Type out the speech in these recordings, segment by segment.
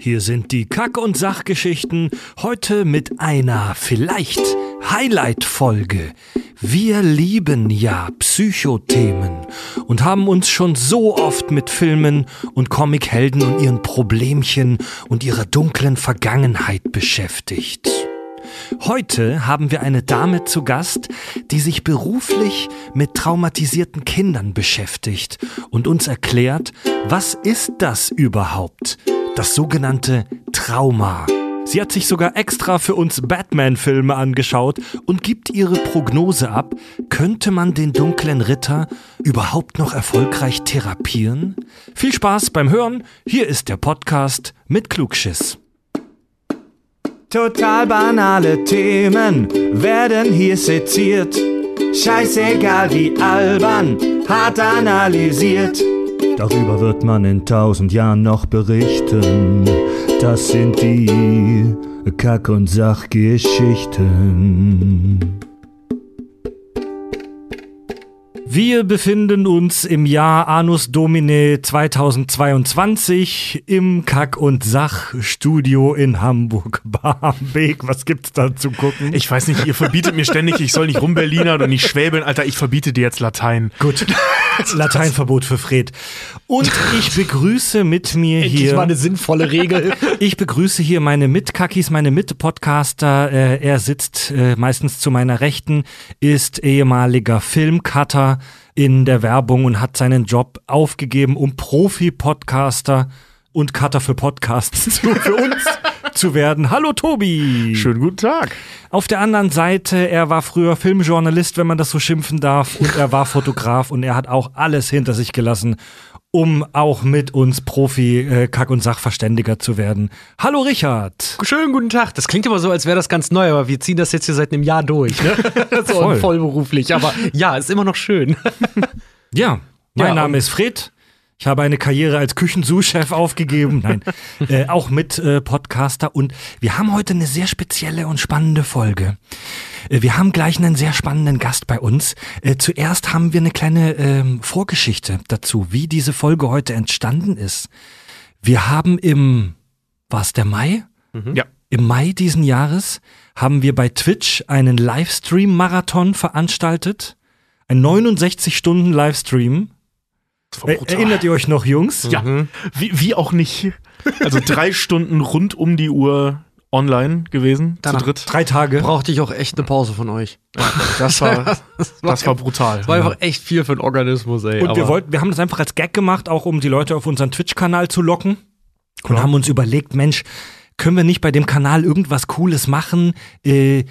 Hier sind die Kack- und Sachgeschichten, heute mit einer vielleicht Highlight-Folge. Wir lieben ja Psychothemen und haben uns schon so oft mit Filmen und Comichelden und ihren Problemchen und ihrer dunklen Vergangenheit beschäftigt. Heute haben wir eine Dame zu Gast, die sich beruflich mit traumatisierten Kindern beschäftigt und uns erklärt, was ist das überhaupt? Das sogenannte Trauma. Sie hat sich sogar extra für uns Batman-Filme angeschaut und gibt ihre Prognose ab, könnte man den dunklen Ritter überhaupt noch erfolgreich therapieren? Viel Spaß beim Hören, hier ist der Podcast mit Klugschiss. Total banale Themen werden hier seziert. Scheißegal wie albern, hart analysiert. Darüber wird man in tausend Jahren noch berichten. Das sind die Kack- und Sachgeschichten. Wir befinden uns im Jahr Anus Domine 2022 im Kack- und Sachstudio in Hamburg-Barmbek. Was gibt's da zu gucken? Ich weiß nicht, ihr verbietet mir ständig, ich soll nicht rumberlinern und nicht schwäbeln. Alter, ich verbiete dir jetzt Latein. Gut. Lateinverbot für Fred. Und ich begrüße mit mir Endlich hier. mal eine sinnvolle Regel. Ich begrüße hier meine Mitkackis, meine Mitpodcaster. Äh, er sitzt äh, meistens zu meiner Rechten, ist ehemaliger Filmcutter in der Werbung und hat seinen Job aufgegeben, um Profi-Podcaster und Cutter für Podcasts zu, für uns zu werden. Hallo Tobi. Schönen guten Tag. Auf der anderen Seite, er war früher Filmjournalist, wenn man das so schimpfen darf, und er war Fotograf und er hat auch alles hinter sich gelassen, um auch mit uns Profi, äh, und Sachverständiger zu werden. Hallo Richard. Schönen guten Tag. Das klingt immer so, als wäre das ganz neu, aber wir ziehen das jetzt hier seit einem Jahr durch. Ne? so Voll. vollberuflich. Aber ja, ist immer noch schön. Ja, mein Ja, Name ist Fred. Ich habe eine Karriere als Küchensous-Chef aufgegeben. Nein, äh, auch mit äh, Podcaster. Und wir haben heute eine sehr spezielle und spannende Folge. Äh, wir haben gleich einen sehr spannenden Gast bei uns. Äh, zuerst haben wir eine kleine ähm, Vorgeschichte dazu, wie diese Folge heute entstanden ist. Wir haben im, war es der Mai? Ja. Im Mai diesen Jahres haben wir bei Twitch einen Livestream-Marathon veranstaltet. Ein 69-Stunden-Livestream. Das war Er, brutal. Erinnert ihr euch noch, Jungs? Ja, wie, wie auch nicht. Also drei Stunden rund um die Uhr online gewesen, Danach- zu dritt. Drei Tage. Brauchte ich auch echt eine Pause von euch. Das war, das war brutal. Das war einfach echt viel für den Organismus, ey. Und wir wollten, wir haben das einfach als Gag gemacht, auch um die Leute auf unseren Twitch-Kanal zu locken. Und haben uns überlegt, Mensch, können wir nicht bei dem Kanal irgendwas Cooles machen? Äh,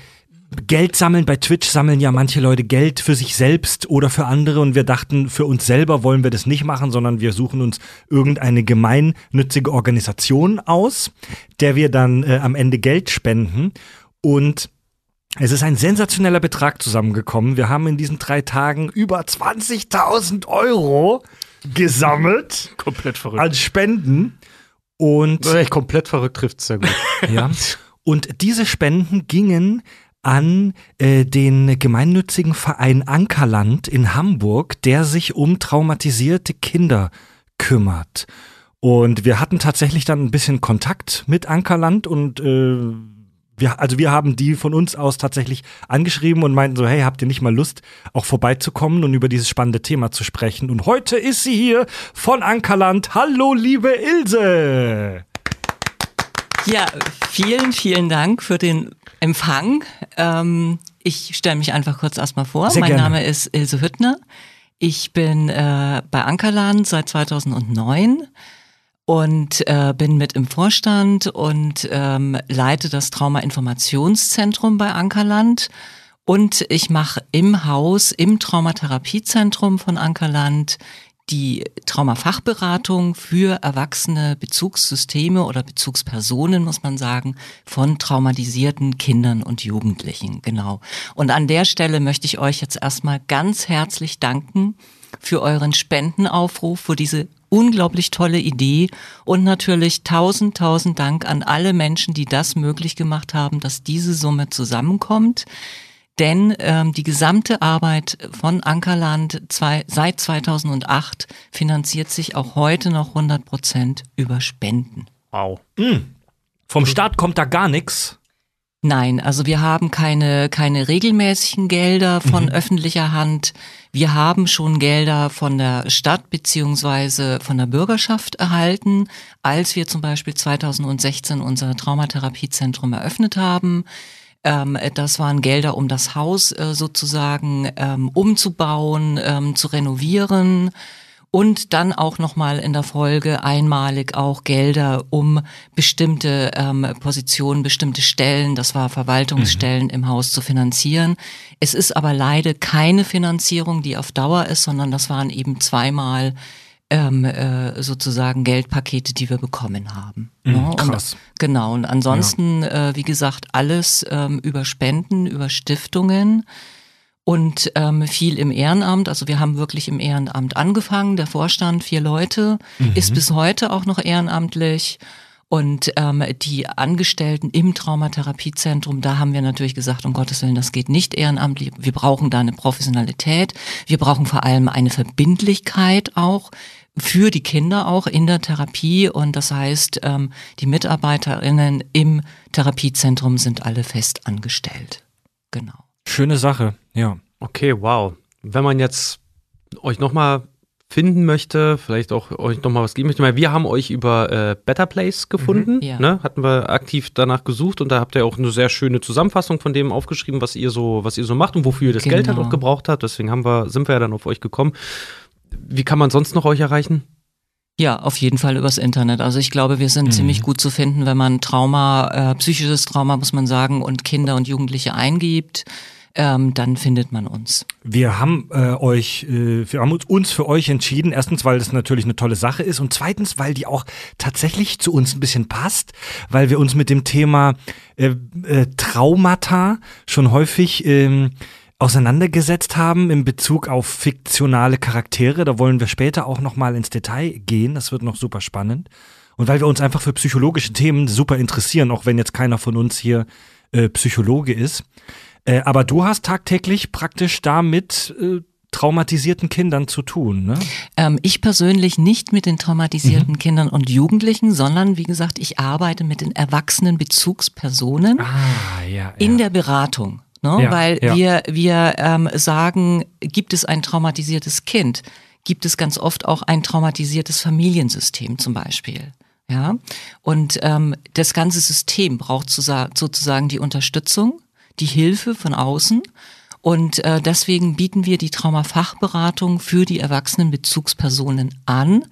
Geld sammeln, bei Twitch sammeln ja manche Leute Geld für sich selbst oder für andere und wir dachten, für uns selber wollen wir das nicht machen, sondern wir suchen uns irgendeine gemeinnützige Organisation aus, der wir dann äh, am Ende Geld spenden und es ist ein sensationeller Betrag zusammengekommen. Wir haben in diesen drei Tagen über 20.000 Euro gesammelt Komplett verrückt. als Spenden. Und, Echt komplett verrückt trifft es ja gut. ja, und diese Spenden gingen an äh, den gemeinnützigen Verein Ankerland in Hamburg, der sich um traumatisierte Kinder kümmert. Und wir hatten tatsächlich dann ein bisschen Kontakt mit Ankerland und äh, wir, also wir haben die von uns aus tatsächlich angeschrieben und meinten so, hey, habt ihr nicht mal Lust, auch vorbeizukommen und über dieses spannende Thema zu sprechen? Und heute ist sie hier von Ankerland. Hallo, liebe Ilse! Ja, vielen, vielen Dank für den Empfang. Ähm, ich stelle mich einfach kurz erstmal vor. Sehr mein gerne. Name ist Ilse Hüttner. Ich bin äh, bei Ankerland seit 2009 und äh, bin mit im Vorstand und ähm, leite das Trauma-Informationszentrum bei Ankerland. Und ich mache im Haus, im Traumatherapiezentrum von Ankerland, die Traumafachberatung für erwachsene Bezugssysteme oder Bezugspersonen, muss man sagen, von traumatisierten Kindern und Jugendlichen. Genau. Und an der Stelle möchte ich euch jetzt erstmal ganz herzlich danken für euren Spendenaufruf, für diese unglaublich tolle Idee und natürlich tausend, tausend Dank an alle Menschen, die das möglich gemacht haben, dass diese Summe zusammenkommt. Denn ähm, die gesamte Arbeit von Ankerland zwei, seit 2008 finanziert sich auch heute noch 100 Prozent über Spenden. Wow. Vom Staat kommt da gar nichts. Nein, also wir haben keine, keine regelmäßigen Gelder von öffentlicher Hand. Wir haben schon Gelder von der Stadt beziehungsweise von der Bürgerschaft erhalten, als wir zum Beispiel 2016 unser Traumatherapiezentrum eröffnet haben. Ähm, das waren Gelder, um das Haus äh, sozusagen ähm, umzubauen, ähm, zu renovieren und dann auch nochmal in der Folge einmalig auch Gelder, um bestimmte ähm, Positionen, bestimmte Stellen, das war Verwaltungsstellen im Haus zu finanzieren. Es ist aber leider keine Finanzierung, die auf Dauer ist, sondern das waren eben zweimal ähm, äh, sozusagen Geldpakete, die wir bekommen haben. Ja, krass. Und, genau, und ansonsten, äh, wie gesagt, alles ähm, über Spenden, über Stiftungen und ähm, viel im Ehrenamt. Also wir haben wirklich im Ehrenamt angefangen. Der Vorstand, vier Leute, ist bis heute auch noch ehrenamtlich. Und ähm, die Angestellten im Traumatherapiezentrum, da haben wir natürlich gesagt, um Gottes Willen, das geht nicht ehrenamtlich. Wir brauchen da eine Professionalität. Wir brauchen vor allem eine Verbindlichkeit auch für die Kinder auch in der Therapie. Und das heißt, ähm, die Mitarbeiterinnen im Therapiezentrum sind alle fest angestellt. Genau. Schöne Sache, ja. Okay, wow. Wenn man jetzt euch nochmal finden möchte, vielleicht auch euch nochmal was geben möchte, weil wir haben euch über äh, Better Place gefunden, ja. ne? hatten wir aktiv danach gesucht und da habt ihr auch eine sehr schöne Zusammenfassung von dem aufgeschrieben, was ihr so, was ihr so macht und wofür ihr das Geld halt Genau. auch gebraucht habt. Deswegen haben wir, sind wir ja dann auf euch gekommen. Wie kann man sonst noch euch erreichen? Ja, auf jeden Fall übers Internet. Also ich glaube, wir sind ziemlich gut zu finden, wenn man Trauma, äh, psychisches Trauma, muss man sagen, und Kinder und Jugendliche eingibt, ähm, dann findet man uns. Wir haben äh, euch, äh, wir haben uns- uns für euch entschieden. Erstens, weil das natürlich eine tolle Sache ist und zweitens, weil die auch tatsächlich zu uns ein bisschen passt, weil wir uns mit dem Thema äh, äh, Traumata schon häufig ähm, auseinandergesetzt haben in Bezug auf fiktionale Charaktere. Da wollen wir später auch noch mal ins Detail gehen. Das wird noch super spannend. Und weil wir uns einfach für psychologische Themen super interessieren, auch wenn jetzt keiner von uns hier äh, Psychologe ist. Äh, aber du hast tagtäglich praktisch da mit äh, traumatisierten Kindern zu tun, ne? Ähm, ich persönlich nicht mit den traumatisierten Kindern und Jugendlichen, sondern wie gesagt, ich arbeite mit den erwachsenen Bezugspersonen Ah, ja. in der Beratung. Ne? Ja, Weil ja. wir, wir ähm, sagen, gibt es ein traumatisiertes Kind, gibt es ganz oft auch ein traumatisiertes Familiensystem zum Beispiel. Ja, und ähm, das ganze System braucht zusa- sozusagen die Unterstützung, die Hilfe von außen. Und äh, deswegen bieten wir die Traumafachberatung für die erwachsenen Bezugspersonen an.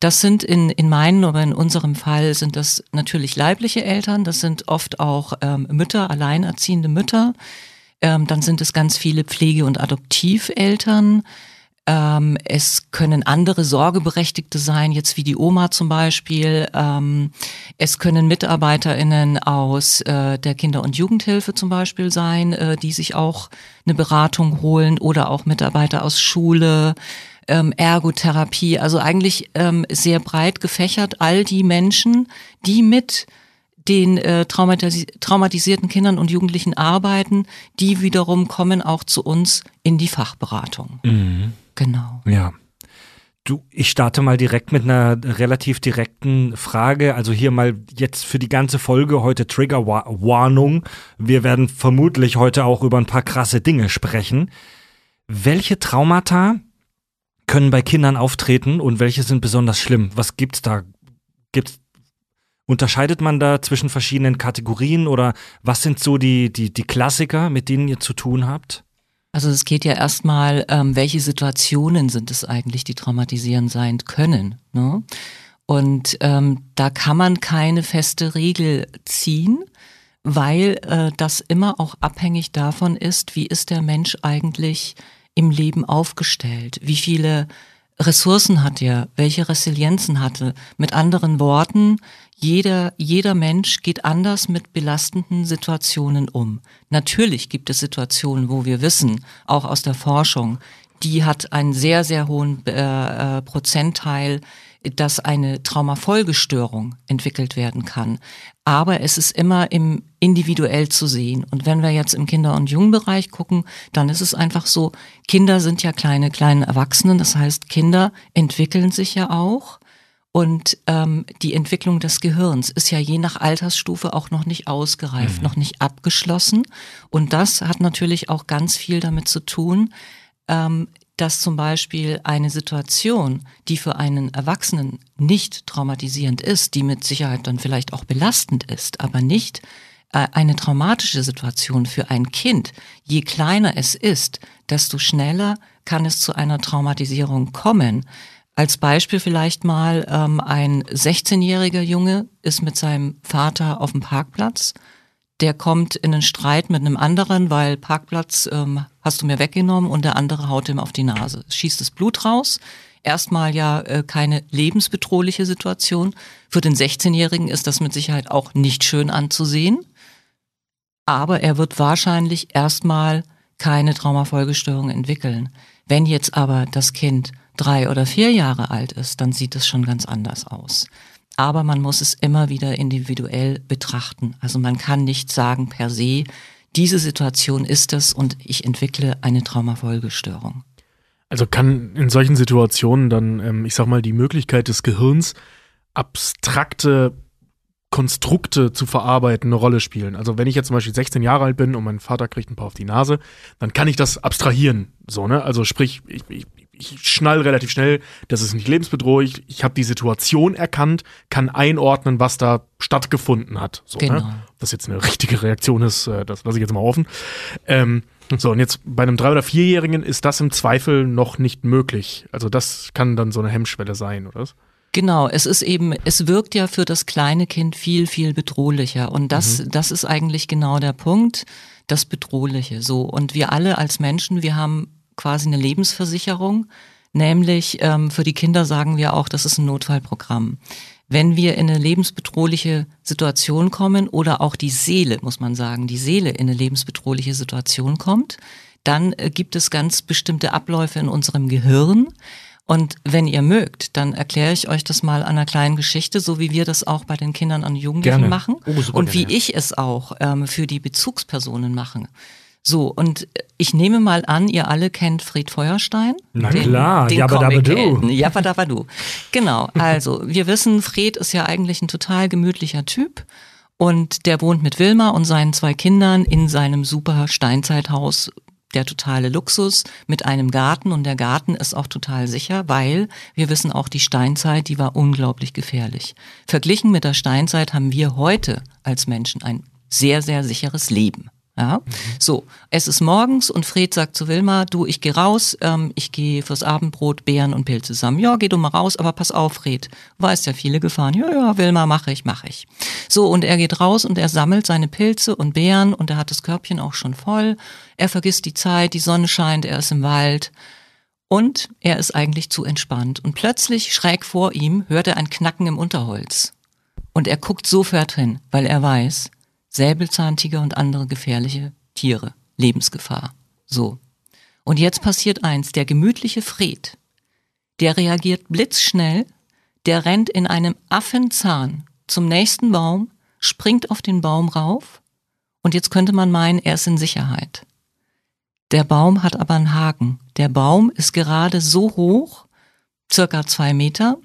Das sind in, in meinen oder in unserem Fall sind das natürlich leibliche Eltern, das sind oft auch ähm, Mütter, alleinerziehende Mütter. Ähm, dann sind es ganz viele Pflege- und Adoptiveltern. Ähm, es können andere Sorgeberechtigte sein, jetzt wie die Oma zum Beispiel. Ähm, es können MitarbeiterInnen aus äh, der Kinder- und Jugendhilfe zum Beispiel sein, äh, die sich auch eine Beratung holen oder auch Mitarbeiter aus Schule, ähm, Ergotherapie. Also eigentlich ähm, sehr breit gefächert all die Menschen, die mit den äh, traumatis traumatisierten Kindern und Jugendlichen arbeiten, die wiederum kommen auch zu uns in die Fachberatung. Genau. Ja. Du, ich starte mal direkt mit einer relativ direkten Frage. Also hier mal jetzt für die ganze Folge heute Triggerwarnung. Wir werden vermutlich heute auch über ein paar krasse Dinge sprechen. Welche Traumata können bei Kindern auftreten und welche sind besonders schlimm? Was gibt's da? Gibt's Unterscheidet man da zwischen verschiedenen Kategorien oder was sind so die, die, die Klassiker, mit denen ihr zu tun habt? Also es geht ja erstmal, ähm, welche Situationen sind es eigentlich, die traumatisierend sein können. Ne? Und ähm, da kann man keine feste Regel ziehen, weil äh, das immer auch abhängig davon ist, wie ist der Mensch eigentlich im Leben aufgestellt, wie viele Ressourcen hat er, welche Resilienzen hatte. Mit anderen Worten, jeder, jeder Mensch geht anders mit belastenden Situationen um. Natürlich gibt es Situationen, wo wir wissen, auch aus der Forschung, die hat einen sehr, sehr hohen äh, äh, Prozentteil, dass eine Traumafolgestörung entwickelt werden kann. Aber es ist immer im individuell zu sehen. Und wenn wir jetzt im Kinder- und Jugendbereich gucken, dann ist es einfach so, Kinder sind ja kleine, kleine Erwachsenen. Das heißt, Kinder entwickeln sich ja auch. Und ähm, die Entwicklung des Gehirns ist ja je nach Altersstufe auch noch nicht ausgereift, mhm. noch nicht abgeschlossen. Und das hat natürlich auch ganz viel damit zu tun, ähm, dass zum Beispiel eine Situation, die für einen Erwachsenen nicht traumatisierend ist, die mit Sicherheit dann vielleicht auch belastend ist, aber nicht äh, eine traumatische Situation für ein Kind, je kleiner es ist, desto schneller kann es zu einer Traumatisierung kommen. Als Beispiel vielleicht mal, ähm, ein 16-jähriger Junge ist mit seinem Vater auf dem Parkplatz. Der kommt in einen Streit mit einem anderen, weil Parkplatz ähm, hast du mir weggenommen und der andere haut ihm auf die Nase. Schießt das Blut raus. Erstmal ja äh, keine lebensbedrohliche Situation. Für den 16-Jährigen ist das mit Sicherheit auch nicht schön anzusehen. Aber er wird wahrscheinlich erstmal keine Traumafolgestörung entwickeln. Wenn jetzt aber das Kind drei oder vier Jahre alt ist, dann sieht es schon ganz anders aus. Aber man muss es immer wieder individuell betrachten. Also man kann nicht sagen per se, diese Situation ist es und ich entwickle eine Traumafolgestörung. Also kann in solchen Situationen dann, ähm, ich sag mal, die Möglichkeit des Gehirns, abstrakte Konstrukte zu verarbeiten eine Rolle spielen. Also wenn ich jetzt zum Beispiel 16 Jahre alt bin und mein Vater kriegt ein paar auf die Nase, dann kann ich das abstrahieren. So, ne? Also sprich, ich, ich, ich schnall relativ schnell, das ist nicht lebensbedrohlich. Ich habe die Situation erkannt, kann einordnen, was da stattgefunden hat. So, ne? genau. ne? Das jetzt eine richtige Reaktion ist, äh, das lasse ich jetzt mal offen. Ähm, so, und jetzt bei einem drei- oder vierjährigen ist das im Zweifel noch nicht möglich. Also das kann dann so eine Hemmschwelle sein, oder? Genau, es ist eben, es wirkt ja für das kleine Kind viel, viel bedrohlicher. Und das, mhm. das ist eigentlich genau der Punkt, das Bedrohliche. So. Und wir alle als Menschen, wir haben quasi eine Lebensversicherung, nämlich ähm, für die Kinder sagen wir auch, das ist ein Notfallprogramm. Wenn wir in eine lebensbedrohliche Situation kommen oder auch die Seele, muss man sagen, die Seele in eine lebensbedrohliche Situation kommt, dann äh, gibt es ganz bestimmte Abläufe in unserem Gehirn. Und wenn ihr mögt, dann erkläre ich euch das mal an einer kleinen Geschichte, so wie wir das auch bei den Kindern und Jugendlichen gerne. machen oh, und wie ich es auch ähm, für die Bezugspersonen mache. So, und ich nehme mal an, ihr alle kennt Fried Feuerstein. Na den, klar, den Jabba Jabba du. Genau, also wir wissen, Fred ist ja eigentlich ein total gemütlicher Typ. Und der wohnt mit Wilma und seinen zwei Kindern in seinem super Steinzeithaus. Der totale Luxus mit einem Garten und der Garten ist auch total sicher, weil wir wissen auch, die Steinzeit, die war unglaublich gefährlich. Verglichen mit der Steinzeit haben wir heute als Menschen ein sehr, sehr sicheres Leben. Ja, so. Es ist morgens und Fred sagt zu Wilma, du, ich gehe raus, ähm, ich gehe fürs Abendbrot Beeren und Pilze zusammen. Ja, geh du mal raus, aber pass auf, Fred. Weißt ja viele Gefahren. Ja, ja, Wilma, mache ich, mache ich. So, und er geht raus und er sammelt seine Pilze und Beeren und er hat das Körbchen auch schon voll. Er vergisst die Zeit, die Sonne scheint, er ist im Wald. Und er ist eigentlich zu entspannt. Und plötzlich, schräg vor ihm, hört er ein Knacken im Unterholz. Und er guckt sofort hin, weil er weiß, Säbelzahntiger und andere gefährliche Tiere. Lebensgefahr. So. Und jetzt passiert eins, der gemütliche Fred, der reagiert blitzschnell, der rennt in einem Affenzahn zum nächsten Baum, springt auf den Baum rauf und jetzt könnte man meinen, er ist in Sicherheit. Der Baum hat aber einen Haken. Der Baum ist gerade so hoch, circa zwei Meter,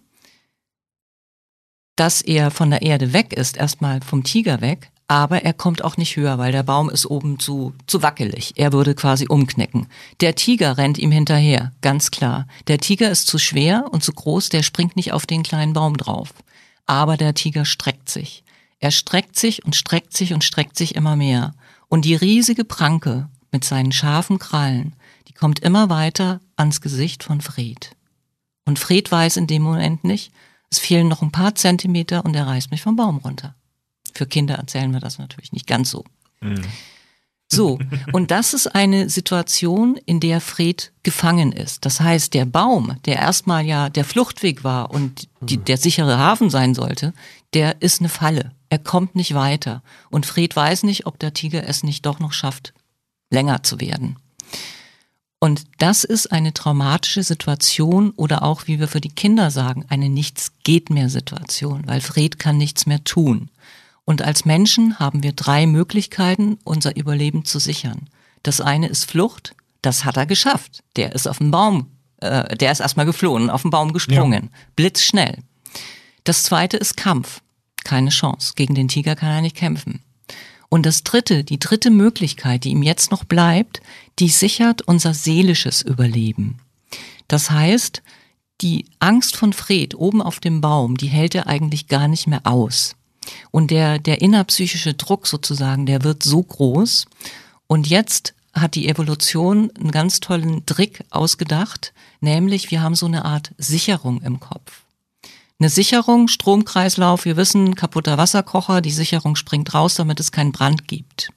dass er von der Erde weg ist, erstmal vom Tiger weg, aber er kommt auch nicht höher, weil der Baum ist oben zu, zu wackelig. Er würde quasi umknicken. Der Tiger rennt ihm hinterher, ganz klar. Der Tiger ist zu schwer und zu groß, der springt nicht auf den kleinen Baum drauf. Aber der Tiger streckt sich. Er streckt sich und streckt sich und streckt sich immer mehr. Und die riesige Pranke mit seinen scharfen Krallen, die kommt immer weiter ans Gesicht von Fred. Und Fred weiß in dem Moment nicht, es fehlen noch ein paar Zentimeter und er reißt mich vom Baum runter. Für Kinder erzählen wir das natürlich nicht ganz so. Mhm. So, und das ist eine Situation, in der Fred gefangen ist. Das heißt, der Baum, der erstmal ja der Fluchtweg war und die, der sichere Hafen sein sollte, der ist eine Falle. Er kommt nicht weiter. Und Fred weiß nicht, ob der Tiger es nicht doch noch schafft, länger zu werden. Und das ist eine traumatische Situation oder auch, wie wir für die Kinder sagen, eine Nichts geht mehr Situation, weil Fred kann nichts mehr tun. Und als Menschen haben wir drei Möglichkeiten, unser Überleben zu sichern. Das eine ist Flucht, das hat er geschafft. Der ist auf den Baum, äh, der ist erstmal geflohen, auf den Baum gesprungen, ja. blitzschnell. Das zweite ist Kampf. Keine Chance. Gegen den Tiger kann er nicht kämpfen. Und das dritte, die dritte Möglichkeit, die ihm jetzt noch bleibt, die sichert unser seelisches Überleben. Das heißt, die Angst von Fred oben auf dem Baum, die hält er eigentlich gar nicht mehr aus. Und der, der innerpsychische Druck sozusagen, der wird so groß. Und jetzt hat die Evolution einen ganz tollen Trick ausgedacht, nämlich wir haben so eine Art Sicherung im Kopf. Eine Sicherung, Stromkreislauf, wir wissen, kaputter Wasserkocher, die Sicherung springt raus, damit es keinen Brand gibt.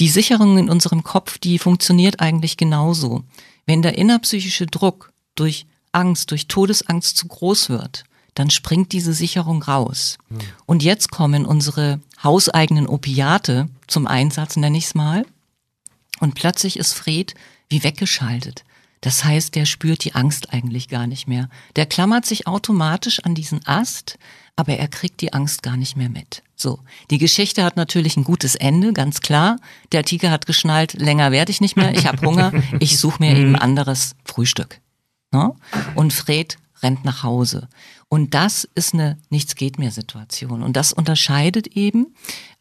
Die Sicherung in unserem Kopf, die funktioniert eigentlich genauso. Wenn der innerpsychische Druck durch Angst, durch Todesangst zu groß wird, dann springt diese Sicherung raus. Hm. Und jetzt kommen unsere hauseigenen Opiate zum Einsatz, nenne ich es mal. Und plötzlich ist Fred wie weggeschaltet. Das heißt, der spürt die Angst eigentlich gar nicht mehr. Der klammert sich automatisch an diesen Ast, aber er kriegt die Angst gar nicht mehr mit. So, die Geschichte hat natürlich ein gutes Ende, ganz klar. Der Tiger hat geschnallt, länger werde ich nicht mehr, ich habe Hunger, ich suche mir eben anderes Frühstück. Ne? Und Fred rennt nach Hause. Und das ist eine Nichts geht mehr Situation. Und das unterscheidet eben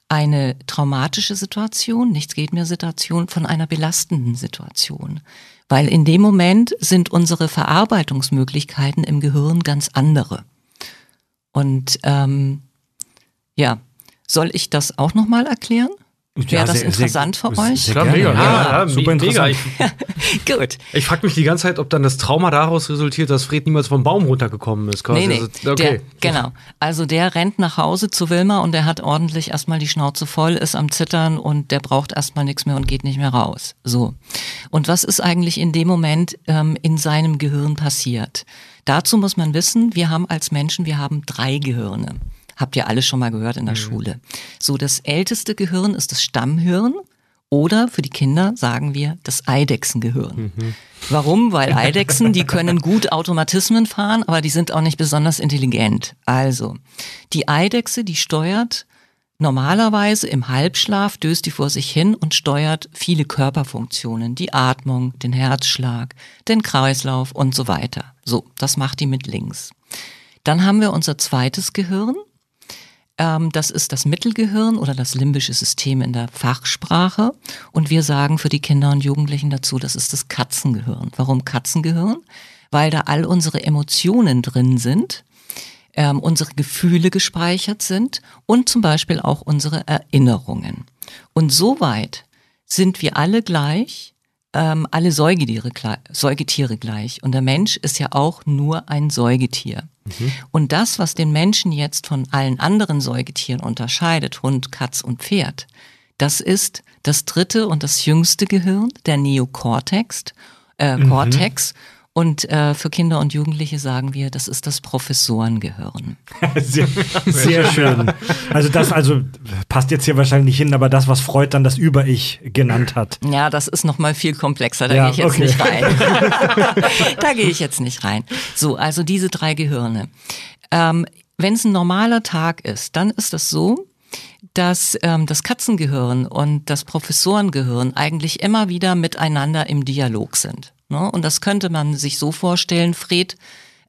eine traumatische Situation, Nichts geht mehr Situation von einer belastenden Situation. Weil in dem Moment sind unsere Verarbeitungsmöglichkeiten im Gehirn ganz andere. Und ähm, ja, soll ich das auch nochmal erklären? Wäre ja, das sehr, interessant sehr, für euch? Sehr Klar, mega, ja, ja, super mega. Ich, Gut. Ich frage mich die ganze Zeit, ob dann das Trauma daraus resultiert, dass Fred niemals vom Baum runtergekommen ist. Quasi. Nee, nee. Also, okay. Der, genau. Also der rennt nach Hause zu Wilma und der hat ordentlich erstmal die Schnauze voll, ist am Zittern und der braucht erstmal nichts mehr und geht nicht mehr raus. So. Und was ist eigentlich in dem Moment ähm, in seinem Gehirn passiert? Dazu muss man wissen, wir haben als Menschen, wir haben drei Gehirne. Habt ihr alles schon mal gehört in der mhm. Schule. So, das älteste Gehirn ist das Stammhirn. Oder für die Kinder sagen wir das Eidechsengehirn. Mhm. Warum? Weil Eidechsen, die können gut Automatismen fahren, aber die sind auch nicht besonders intelligent. Also, die Eidechse, die steuert normalerweise im Halbschlaf, döst die vor sich hin und steuert viele Körperfunktionen, die Atmung, den Herzschlag, den Kreislauf und so weiter. So, das macht die mit links. Dann haben wir unser zweites Gehirn, das ist das Mittelgehirn oder das limbische System in der Fachsprache. Und wir sagen für die Kinder und Jugendlichen dazu, das ist das Katzengehirn. Warum Katzengehirn? Weil da all unsere Emotionen drin sind, ähm, unsere Gefühle gespeichert sind und zum Beispiel auch unsere Erinnerungen. Und soweit sind wir alle gleich, ähm, alle Säugetiere, Säugetiere gleich. Und der Mensch ist ja auch nur ein Säugetier. Mhm. Und das, was den Menschen jetzt von allen anderen Säugetieren unterscheidet, Hund, Katz und Pferd, das ist das dritte und das jüngste Gehirn, der Neokortex. Äh, mhm. Cortex. Und äh, für Kinder und Jugendliche sagen wir, das ist das Professorengehirn. sehr, sehr schön. Also das also passt jetzt hier wahrscheinlich hin, aber das, was Freud dann das Über-Ich genannt hat. Ja, das ist noch mal viel komplexer. Da ja, gehe ich jetzt okay. nicht rein. da gehe ich jetzt nicht rein. So, also diese drei Gehirne. Ähm, Wenn es ein normaler Tag ist, dann ist das so, dass ähm, das Katzengehirn und das Professorengehirn eigentlich immer wieder miteinander im Dialog sind. Ne? Und das könnte man sich so vorstellen, Fred,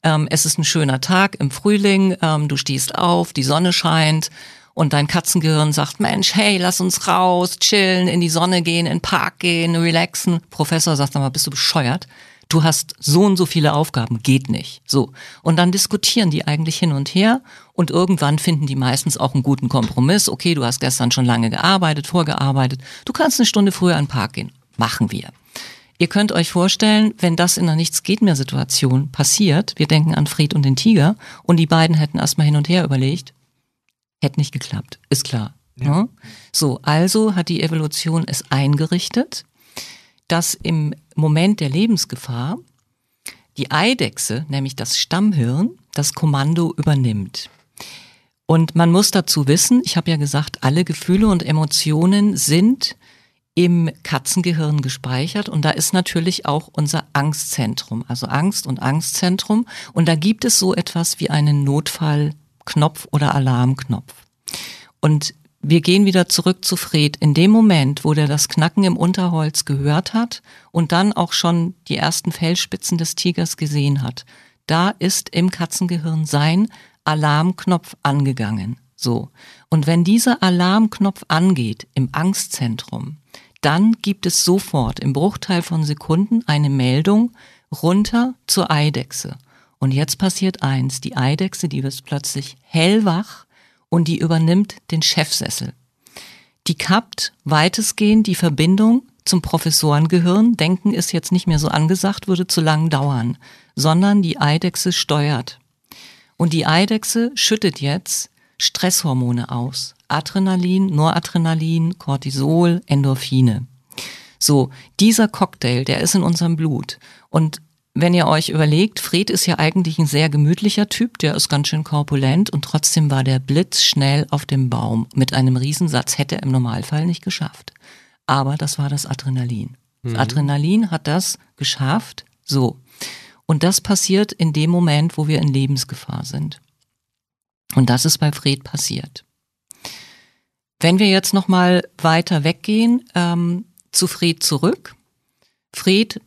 ähm, es ist ein schöner Tag im Frühling, ähm, du stehst auf, die Sonne scheint und dein Katzengehirn sagt, Mensch, hey, lass uns raus, chillen, in die Sonne gehen, in den Park gehen, relaxen. Professor sagt mal, bist du bescheuert? Du hast so und so viele Aufgaben, geht nicht. So. Und dann diskutieren die eigentlich hin und her und irgendwann finden die meistens auch einen guten Kompromiss. Okay, du hast gestern schon lange gearbeitet, vorgearbeitet. Du kannst eine Stunde früher in den Park gehen. Machen wir. Ihr könnt euch vorstellen, wenn das in einer Nichts geht mehr Situation passiert, wir denken an Fred und den Tiger und die beiden hätten erstmal hin und her überlegt, hätte nicht geklappt, ist klar. Ja. Ne? So, also hat die Evolution es eingerichtet, dass im Moment der Lebensgefahr die Eidechse, nämlich das Stammhirn, das Kommando übernimmt. Und man muss dazu wissen, ich habe ja gesagt, alle Gefühle und Emotionen sind im Katzengehirn gespeichert und da ist natürlich auch unser Angstzentrum, also Angst und Angstzentrum und da gibt es so etwas wie einen Notfallknopf oder Alarmknopf. Und wir gehen wieder zurück zu Fred. In dem Moment, wo der das Knacken im Unterholz gehört hat und dann auch schon die ersten Fellspitzen des Tigers gesehen hat, da ist im Katzengehirn sein Alarmknopf angegangen. So. Und wenn dieser Alarmknopf angeht im Angstzentrum, dann gibt es sofort im Bruchteil von Sekunden eine Meldung runter zur Eidechse. Und jetzt passiert eins, die Eidechse, die wird plötzlich hellwach und die übernimmt den Chefsessel. Die kappt weitestgehend die Verbindung zum Professorengehirn. Denken ist jetzt nicht mehr so angesagt, würde zu lang dauern, sondern die Eidechse steuert. Und die Eidechse schüttet jetzt Stresshormone aus. Adrenalin, Noradrenalin, Cortisol, Endorphine. So, dieser Cocktail, der ist in unserem Blut. Und wenn ihr euch überlegt, Fred ist ja eigentlich ein sehr gemütlicher Typ, der ist ganz schön korpulent und trotzdem war der Blitz schnell auf dem Baum. Mit einem Riesensatz hätte er im Normalfall nicht geschafft. Aber das war das Adrenalin. Das mhm. Adrenalin hat das geschafft. So. Und das passiert in dem Moment, wo wir in Lebensgefahr sind. Und das ist bei Fred passiert. Wenn wir jetzt noch mal weiter weggehen ähm, zu Fred zurück. Fred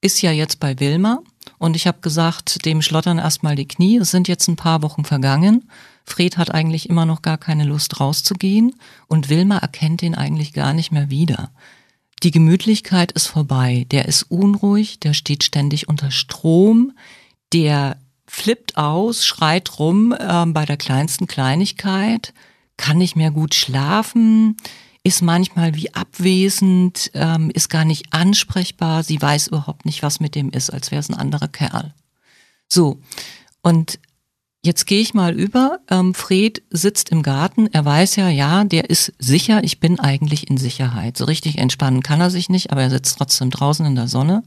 ist ja jetzt bei Wilma und ich habe gesagt, dem schlottern erstmal die Knie. Es sind jetzt ein paar Wochen vergangen. Fred hat eigentlich immer noch gar keine Lust rauszugehen und Wilma erkennt ihn eigentlich gar nicht mehr wieder. Die Gemütlichkeit ist vorbei. Der ist unruhig, der steht ständig unter Strom, der flippt aus, schreit rum äh, bei der kleinsten Kleinigkeit, kann nicht mehr gut schlafen, ist manchmal wie abwesend, ähm, ist gar nicht ansprechbar, sie weiß überhaupt nicht, was mit dem ist, als wäre es ein anderer Kerl. So, und jetzt gehe ich mal über. Ähm, Fred sitzt im Garten, er weiß ja, ja, der ist sicher, ich bin eigentlich in Sicherheit. So richtig entspannen kann er sich nicht, aber er sitzt trotzdem draußen in der Sonne.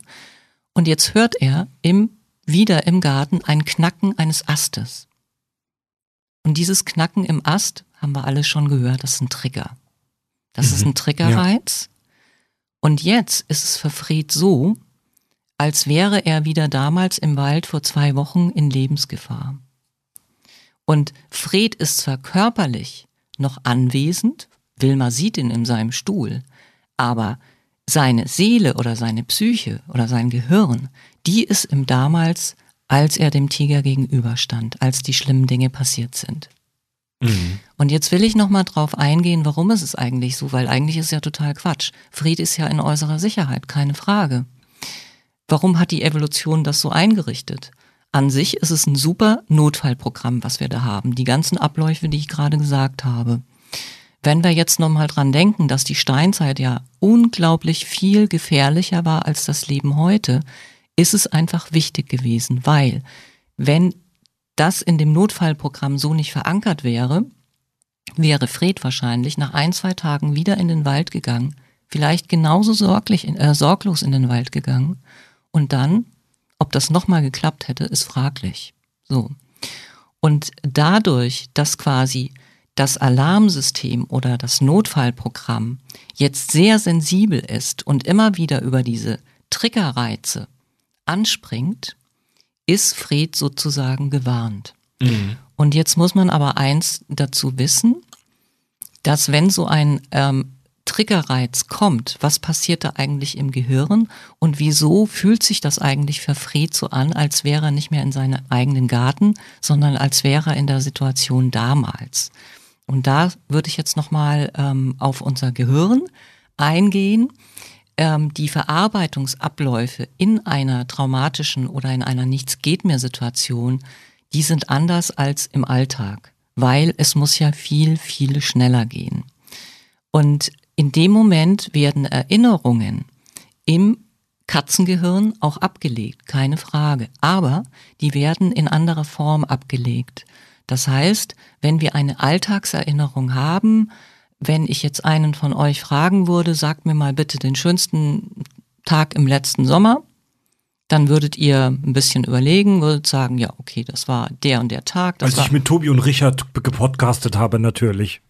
Und jetzt hört er im wieder im Garten ein Knacken eines Astes. Und dieses Knacken im Ast, haben wir alle schon gehört, das ist ein Trigger. Das mhm. ist ein Triggerreiz. Ja. Und jetzt ist es für Fred so, als wäre er wieder damals im Wald vor zwei Wochen in Lebensgefahr. Und Fred ist zwar körperlich noch anwesend, Wilma sieht ihn in seinem Stuhl, aber seine Seele oder seine Psyche oder sein Gehirn, die ist ihm damals, als er dem Tiger gegenüberstand, als die schlimmen Dinge passiert sind. Mhm. Und jetzt will ich nochmal drauf eingehen, warum ist es eigentlich so, weil eigentlich ist ja total Quatsch. Fried ist ja in äußerer Sicherheit, keine Frage. Warum hat die Evolution das so eingerichtet? An sich ist es ein super Notfallprogramm, was wir da haben. Die ganzen Abläufe, die ich gerade gesagt habe. Wenn wir jetzt nochmal dran denken, dass die Steinzeit ja unglaublich viel gefährlicher war als das Leben heute, ist es einfach wichtig gewesen, weil wenn das in dem Notfallprogramm so nicht verankert wäre, wäre Fred wahrscheinlich nach ein, zwei Tagen wieder in den Wald gegangen, vielleicht genauso sorglich, äh, sorglos in den Wald gegangen und dann, ob das nochmal geklappt hätte, ist fraglich. So. Und dadurch, dass quasi das Alarmsystem oder das Notfallprogramm jetzt sehr sensibel ist und immer wieder über diese Triggerreize anspringt, ist Fred sozusagen gewarnt. Mhm. Und jetzt muss man aber eins dazu wissen, dass wenn so ein ähm, Triggerreiz kommt, was passiert da eigentlich im Gehirn und wieso fühlt sich das eigentlich für Fred so an, als wäre er nicht mehr in seinem eigenen Garten, sondern als wäre er in der Situation damals. Und da würde ich jetzt nochmal ähm, auf unser Gehirn eingehen. Ähm, die Verarbeitungsabläufe in einer traumatischen oder in einer Nichts geht mehr Situation, die sind anders als im Alltag, weil es muss ja viel, viel schneller gehen. Und in dem Moment werden Erinnerungen im Katzengehirn auch abgelegt, keine Frage. Aber die werden in anderer Form abgelegt. Das heißt, wenn wir eine Alltagserinnerung haben, wenn ich jetzt einen von euch fragen würde, sagt mir mal bitte den schönsten Tag im letzten Sommer, dann würdet ihr ein bisschen überlegen, würdet sagen, ja, okay, das war der und der Tag. Als ich mit Tobi und Richard gepodcastet habe, natürlich.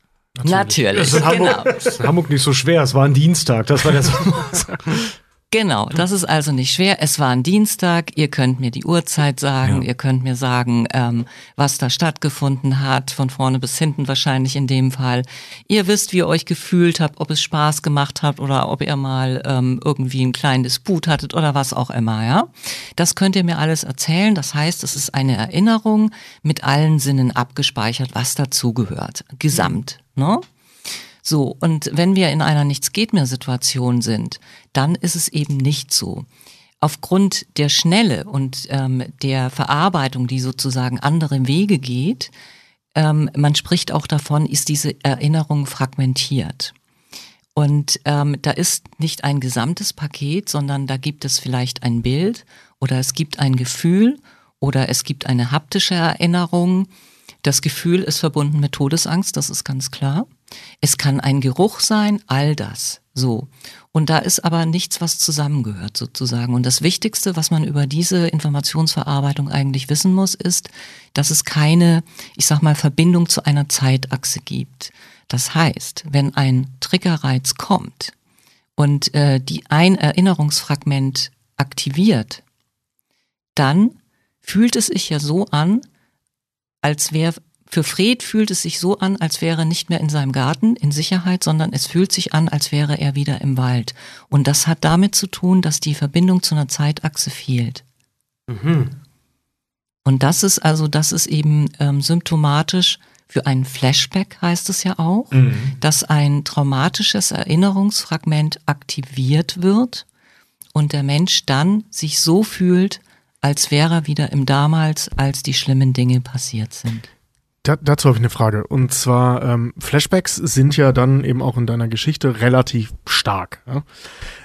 Natürlich, natürlich das ist in Hamburg, genau. ist in Hamburg nicht so schwer, es war ein Dienstag, das war der Sommer. Genau, das ist also nicht schwer. Es war ein Dienstag, ihr könnt mir die Uhrzeit sagen, Ja. ihr könnt mir sagen, ähm, was da stattgefunden hat, von vorne bis hinten wahrscheinlich in dem Fall. Ihr wisst, wie ihr euch gefühlt habt, ob es Spaß gemacht hat oder ob ihr mal ähm, irgendwie einen kleinen Disput hattet oder was auch immer, ja. Das könnt ihr mir alles erzählen. Das heißt, es ist eine Erinnerung mit allen Sinnen abgespeichert, was dazugehört. Gesamt, ne? So, und wenn wir in einer Nichts-geht-mehr-Situation sind, dann ist es eben nicht so. Aufgrund der Schnelle und ähm, der Verarbeitung, die sozusagen andere Wege geht, ähm, man spricht auch davon, ist diese Erinnerung fragmentiert. Und ähm, da ist nicht ein gesamtes Paket, sondern da gibt es vielleicht ein Bild oder es gibt ein Gefühl oder es gibt eine haptische Erinnerung. Das Gefühl ist verbunden mit Todesangst, das ist ganz klar. Es kann ein Geruch sein, all das. So. Und da ist aber nichts, was zusammengehört sozusagen. Und das Wichtigste, was man über diese Informationsverarbeitung eigentlich wissen muss, ist, dass es keine, ich sag mal, Verbindung zu einer Zeitachse gibt. Das heißt, wenn ein Triggerreiz kommt und äh, die ein Erinnerungsfragment aktiviert, dann fühlt es sich ja so an, als wäre für Fred fühlt es sich so an, als wäre er nicht mehr in seinem Garten in Sicherheit, sondern es fühlt sich an, als wäre er wieder im Wald. Und das hat damit zu tun, dass die Verbindung zu einer Zeitachse fehlt. Und das ist also, das ist eben ähm, symptomatisch für einen Flashback, heißt es ja auch, dass ein traumatisches Erinnerungsfragment aktiviert wird und der Mensch dann sich so fühlt, als wäre er wieder im damals, als die schlimmen Dinge passiert sind. Da, dazu habe ich eine Frage. Und zwar, ähm, Flashbacks sind ja dann eben auch in deiner Geschichte relativ stark. Ja?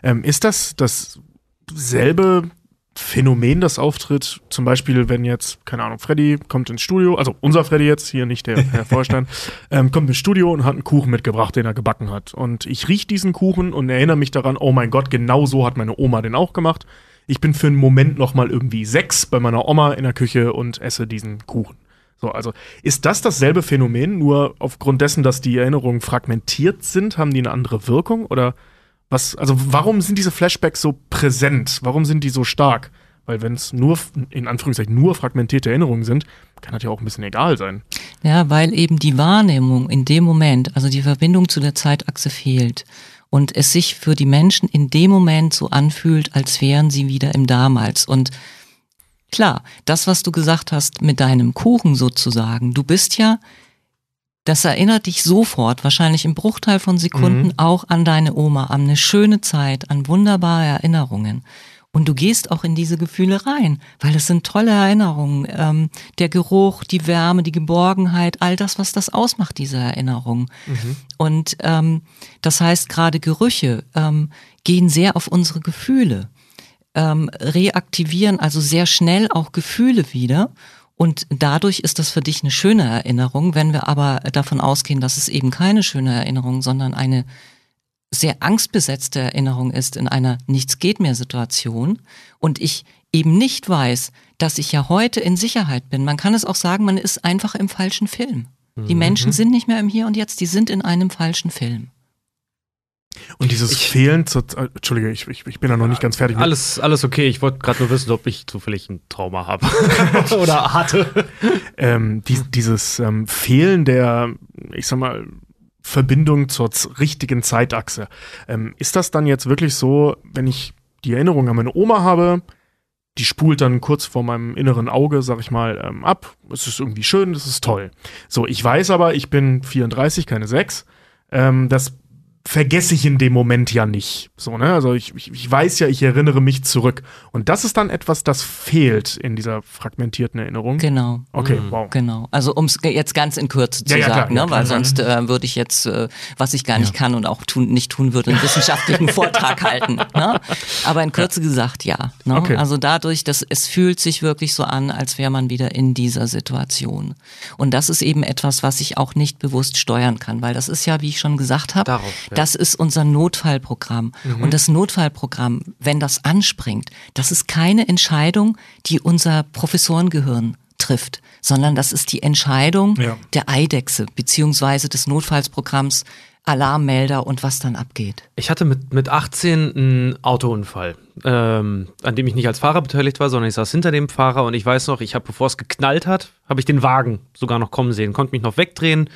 Ähm, ist das dasselbe Phänomen, das auftritt? Zum Beispiel, wenn jetzt, keine Ahnung, Freddy kommt ins Studio, also unser Freddy jetzt, hier nicht der Herr Vorstand, ähm, kommt ins Studio und hat einen Kuchen mitgebracht, den er gebacken hat. Und ich riech diesen Kuchen und erinnere mich daran, oh mein Gott, genau so hat meine Oma den auch gemacht. Ich bin für einen Moment nochmal irgendwie sechs bei meiner Oma in der Küche und esse diesen Kuchen. So, also ist das dasselbe Phänomen, nur aufgrund dessen, dass die Erinnerungen fragmentiert sind, haben die eine andere Wirkung? Oder was, also warum sind diese Flashbacks so präsent? Warum sind die so stark? Weil wenn es nur, in Anführungszeichen, nur fragmentierte Erinnerungen sind, kann das ja auch ein bisschen egal sein. Ja, weil eben die Wahrnehmung in dem Moment, also die Verbindung zu der Zeitachse fehlt und es sich für die Menschen in dem Moment so anfühlt, als wären sie wieder im Damals. Und klar, das, was du gesagt hast mit deinem Kuchen sozusagen, du bist ja, das erinnert dich sofort, wahrscheinlich im Bruchteil von Sekunden, auch an deine Oma, an eine schöne Zeit, an wunderbare Erinnerungen. Und du gehst auch in diese Gefühle rein, weil es sind tolle Erinnerungen. Ähm, der Geruch, die Wärme, die Geborgenheit, all das, was das ausmacht, diese Erinnerung. Und ähm, das heißt, gerade Gerüche ähm, gehen sehr auf unsere Gefühle, ähm, reaktivieren also sehr schnell auch Gefühle wieder. Und dadurch ist das für dich eine schöne Erinnerung. Wenn wir aber davon ausgehen, dass es eben keine schöne Erinnerung, sondern eine sehr angstbesetzte Erinnerung ist in einer Nichts geht mehr Situation und ich eben nicht weiß, dass ich ja heute in Sicherheit bin. Man kann es auch sagen, man ist einfach im falschen Film. Die Menschen sind nicht mehr im Hier und Jetzt, die sind in einem falschen Film. Und dieses Ich- Fehlen zur, äh, Entschuldige, ich, ich, ich bin da noch nicht ganz fertig. mit. Alles, alles okay. Ich wollte gerade nur wissen, ob ich zufällig ein Trauma habe. Oder hatte. ähm, die, dieses ähm, Fehlen der, ich sag mal, Verbindung zur richtigen Zeitachse. Ähm, ist das dann jetzt wirklich so, wenn ich die Erinnerung an meine Oma habe, die spult dann kurz vor meinem inneren Auge, sag ich mal, ähm, ab. Es ist irgendwie schön, das ist toll. So, ich weiß aber, ich bin 34, keine 6. Ähm, das vergesse ich in dem Moment ja nicht. So, ne? Also ich, ich, ich weiß ja, ich erinnere mich zurück. Und das ist dann etwas, das fehlt in dieser fragmentierten Erinnerung. Genau. Okay, wow. Genau. Also um es jetzt ganz in Kürze zu Ja, ja, sagen, ja, ne? klar, weil klar. sonst äh, würde ich jetzt, äh, was ich gar nicht kann und auch tun, nicht tun würde, einen wissenschaftlichen Vortrag halten. Ne? Aber in Kürze gesagt, ja. Ne? Okay. Also dadurch, dass es fühlt sich wirklich so an, als wäre man wieder in dieser Situation. Und das ist eben etwas, was ich auch nicht bewusst steuern kann, weil das ist ja, wie ich schon gesagt habe, Darauf, ja. Das ist unser Notfallprogramm. Und das Notfallprogramm, wenn das anspringt, das ist keine Entscheidung, die unser Professorengehirn trifft, sondern das ist die Entscheidung Ja. der Eidechse beziehungsweise des Notfallprogramms Alarmmelder und was dann abgeht. Ich hatte mit, mit 18 einen Autounfall, ähm, an dem ich nicht als Fahrer beteiligt war, sondern ich saß hinter dem Fahrer und ich weiß noch, ich habe, bevor es geknallt hat, habe ich den Wagen sogar noch kommen sehen, konnte mich noch wegdrehen.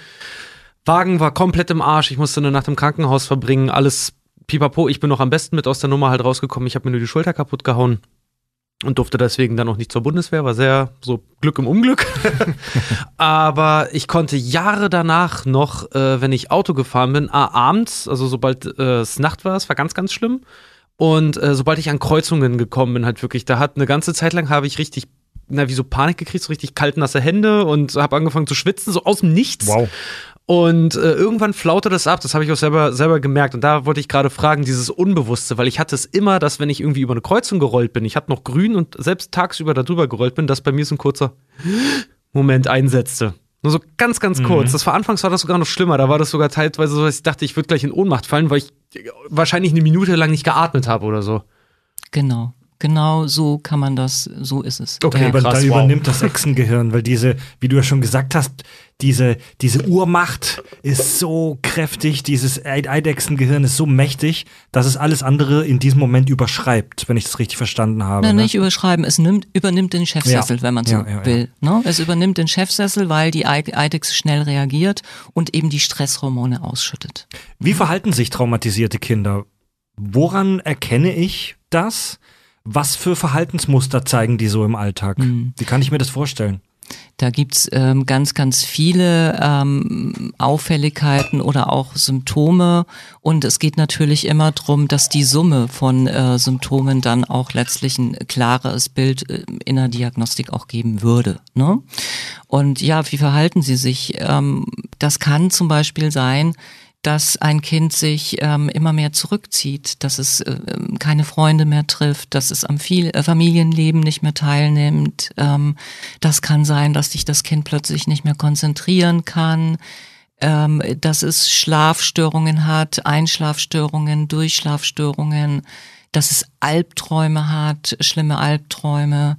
Wagen war komplett im Arsch, ich musste eine Nacht im Krankenhaus verbringen, alles pipapo. Ich bin noch am besten mit aus der Nummer halt rausgekommen, ich habe mir nur die Schulter kaputt gehauen und durfte deswegen dann auch nicht zur Bundeswehr, war sehr so Glück im Unglück. Aber ich konnte Jahre danach noch, äh, wenn ich Auto gefahren bin, ah, abends, also sobald äh, es Nacht war, es war ganz, ganz schlimm. Und äh, sobald ich an Kreuzungen gekommen bin, halt wirklich, da hat eine ganze Zeit lang habe ich richtig, na, wie so Panik gekriegt, so richtig kalt nasse Hände und habe angefangen zu schwitzen, so aus dem Nichts. Wow. Und äh, irgendwann flaute das ab, das habe ich auch selber, selber gemerkt. Und da wollte ich gerade fragen, dieses Unbewusste, weil ich hatte es immer, dass wenn ich irgendwie über eine Kreuzung gerollt bin, ich hatte noch grün und selbst tagsüber da drüber gerollt bin, dass bei mir so ein kurzer Moment einsetzte. Nur so ganz, ganz kurz. Das war anfangs war das sogar noch schlimmer. Da war das sogar teilweise so, dass ich dachte, ich würde gleich in Ohnmacht fallen, weil ich wahrscheinlich eine Minute lang nicht geatmet habe oder so. Genau. Genau so kann man das, so ist es. Okay, Ja. aber krass, da wow. übernimmt das Echsengehirn, weil diese, wie du ja schon gesagt hast, diese, diese Urmacht ist so kräftig, dieses Eid- Eidechsengehirn ist so mächtig, dass es alles andere in diesem Moment überschreibt, wenn ich das richtig verstanden habe. Na, ne? nicht überschreiben, es nimmt, übernimmt den Chefsessel, Ja. wenn man so Ja, ja, will. Ne? Es übernimmt den Chefsessel, weil die Eid- Eidechse schnell reagiert und eben die Stresshormone ausschüttet. Wie verhalten sich traumatisierte Kinder? Woran erkenne ich das? Was für Verhaltensmuster zeigen die so im Alltag? Wie kann ich mir das vorstellen? Da gibt's ähm, ganz, ganz viele ähm, Auffälligkeiten oder auch Symptome. Und es geht natürlich immer drum, dass die Summe von äh, Symptomen dann auch letztlich ein klares Bild äh, in der Diagnostik auch geben würde. Ne? Und ja, wie verhalten sie sich? Ähm, das kann zum Beispiel sein, dass ein Kind sich ähm, immer mehr zurückzieht, dass es äh, keine Freunde mehr trifft, dass es am viel, äh, Familienleben nicht mehr teilnimmt. Ähm, das kann sein, dass sich das Kind plötzlich nicht mehr konzentrieren kann, ähm, dass es Schlafstörungen hat, Einschlafstörungen, Durchschlafstörungen, dass es Albträume hat, schlimme Albträume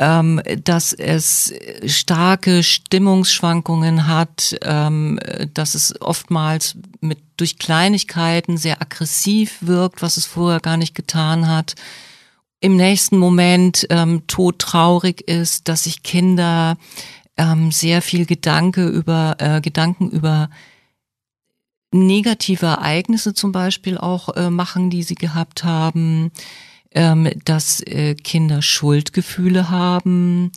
ähm, dass es starke Stimmungsschwankungen hat, ähm, dass es oftmals mit durch Kleinigkeiten sehr aggressiv wirkt, was es vorher gar nicht getan hat. Im nächsten Moment ähm, todtraurig ist, dass sich Kinder ähm, sehr viel Gedanke über äh, Gedanken über negative Ereignisse zum Beispiel auch äh, machen, die sie gehabt haben ähm, dass äh, Kinder Schuldgefühle haben.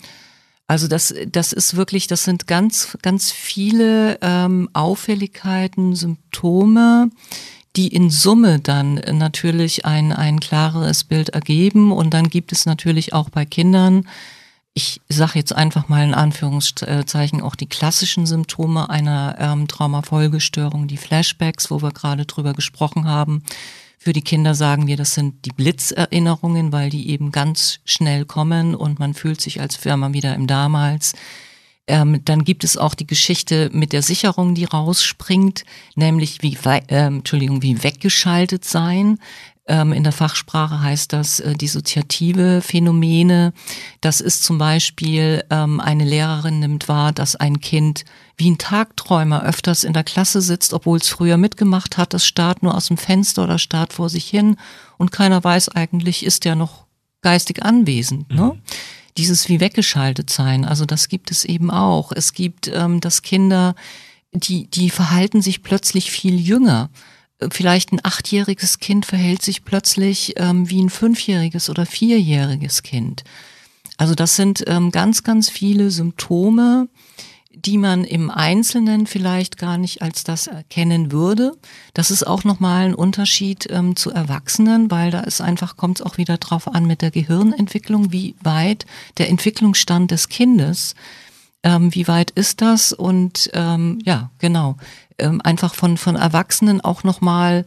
Also das, das ist wirklich, das sind ganz, ganz viele ähm, Auffälligkeiten, Symptome, die in Summe dann natürlich ein, ein klareres Bild ergeben. Und dann gibt es natürlich auch bei Kindern, ich sage jetzt einfach mal in Anführungszeichen auch die klassischen Symptome einer ähm, Traumafolgestörung, die Flashbacks, wo wir gerade drüber gesprochen haben. Für die Kinder sagen wir, das sind die Blitzerinnerungen, weil die eben ganz schnell kommen und man fühlt sich, als man wieder im Damals. Ähm, dann gibt es auch die Geschichte mit der Sicherung, die rausspringt, nämlich wie, ähm, Entschuldigung, wie weggeschaltet sein. Ähm, in der Fachsprache heißt das äh, dissoziative Phänomene. Das ist zum Beispiel, ähm, eine Lehrerin nimmt wahr, dass ein Kind wie ein Tagträumer öfters in der Klasse sitzt, obwohl es früher mitgemacht hat. Das starrt nur aus dem Fenster oder starrt vor sich hin und keiner weiß eigentlich, ist der noch geistig anwesend. Ne? Dieses wie weggeschaltet sein, also das gibt es eben auch. Es gibt, ähm, dass Kinder, die, die verhalten sich plötzlich viel jünger. Vielleicht ein achtjähriges Kind verhält sich plötzlich ähm, wie ein fünfjähriges oder vierjähriges Kind. Also das sind ähm, ganz, ganz viele Symptome, die man im Einzelnen vielleicht gar nicht als das erkennen würde. Das ist auch nochmal ein Unterschied ähm, zu Erwachsenen, weil da ist einfach, kommt es auch wieder drauf an mit der Gehirnentwicklung, wie weit der Entwicklungsstand des Kindes, ähm, wie weit ist das und ähm, ja, genau, ähm, einfach von, von Erwachsenen auch nochmal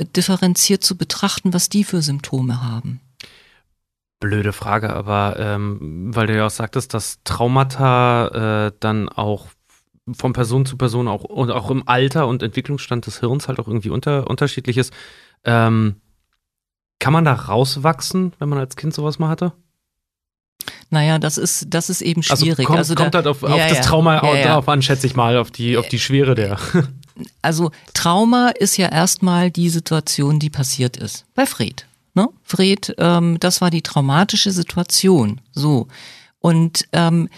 differenziert zu betrachten, was die für Symptome haben. Blöde Frage, aber ähm, weil du ja auch sagtest, dass Traumata äh, dann auch von Person zu Person auch und auch im Alter und Entwicklungsstand des Hirns halt auch irgendwie unter, unterschiedlich ist. Ähm, kann man da rauswachsen, wenn man als Kind sowas mal hatte? Naja, das ist, das ist eben schwierig. Also kommt, also kommt da, halt auf, ja, auf das. Trauma Ja, ja. darauf an, schätze ich mal, auf die, auf die Schwere der. also Trauma ist ja erstmal die Situation, die passiert ist. Bei Fred. Ne? Fred, ähm, das war die traumatische Situation. So. Und ähm,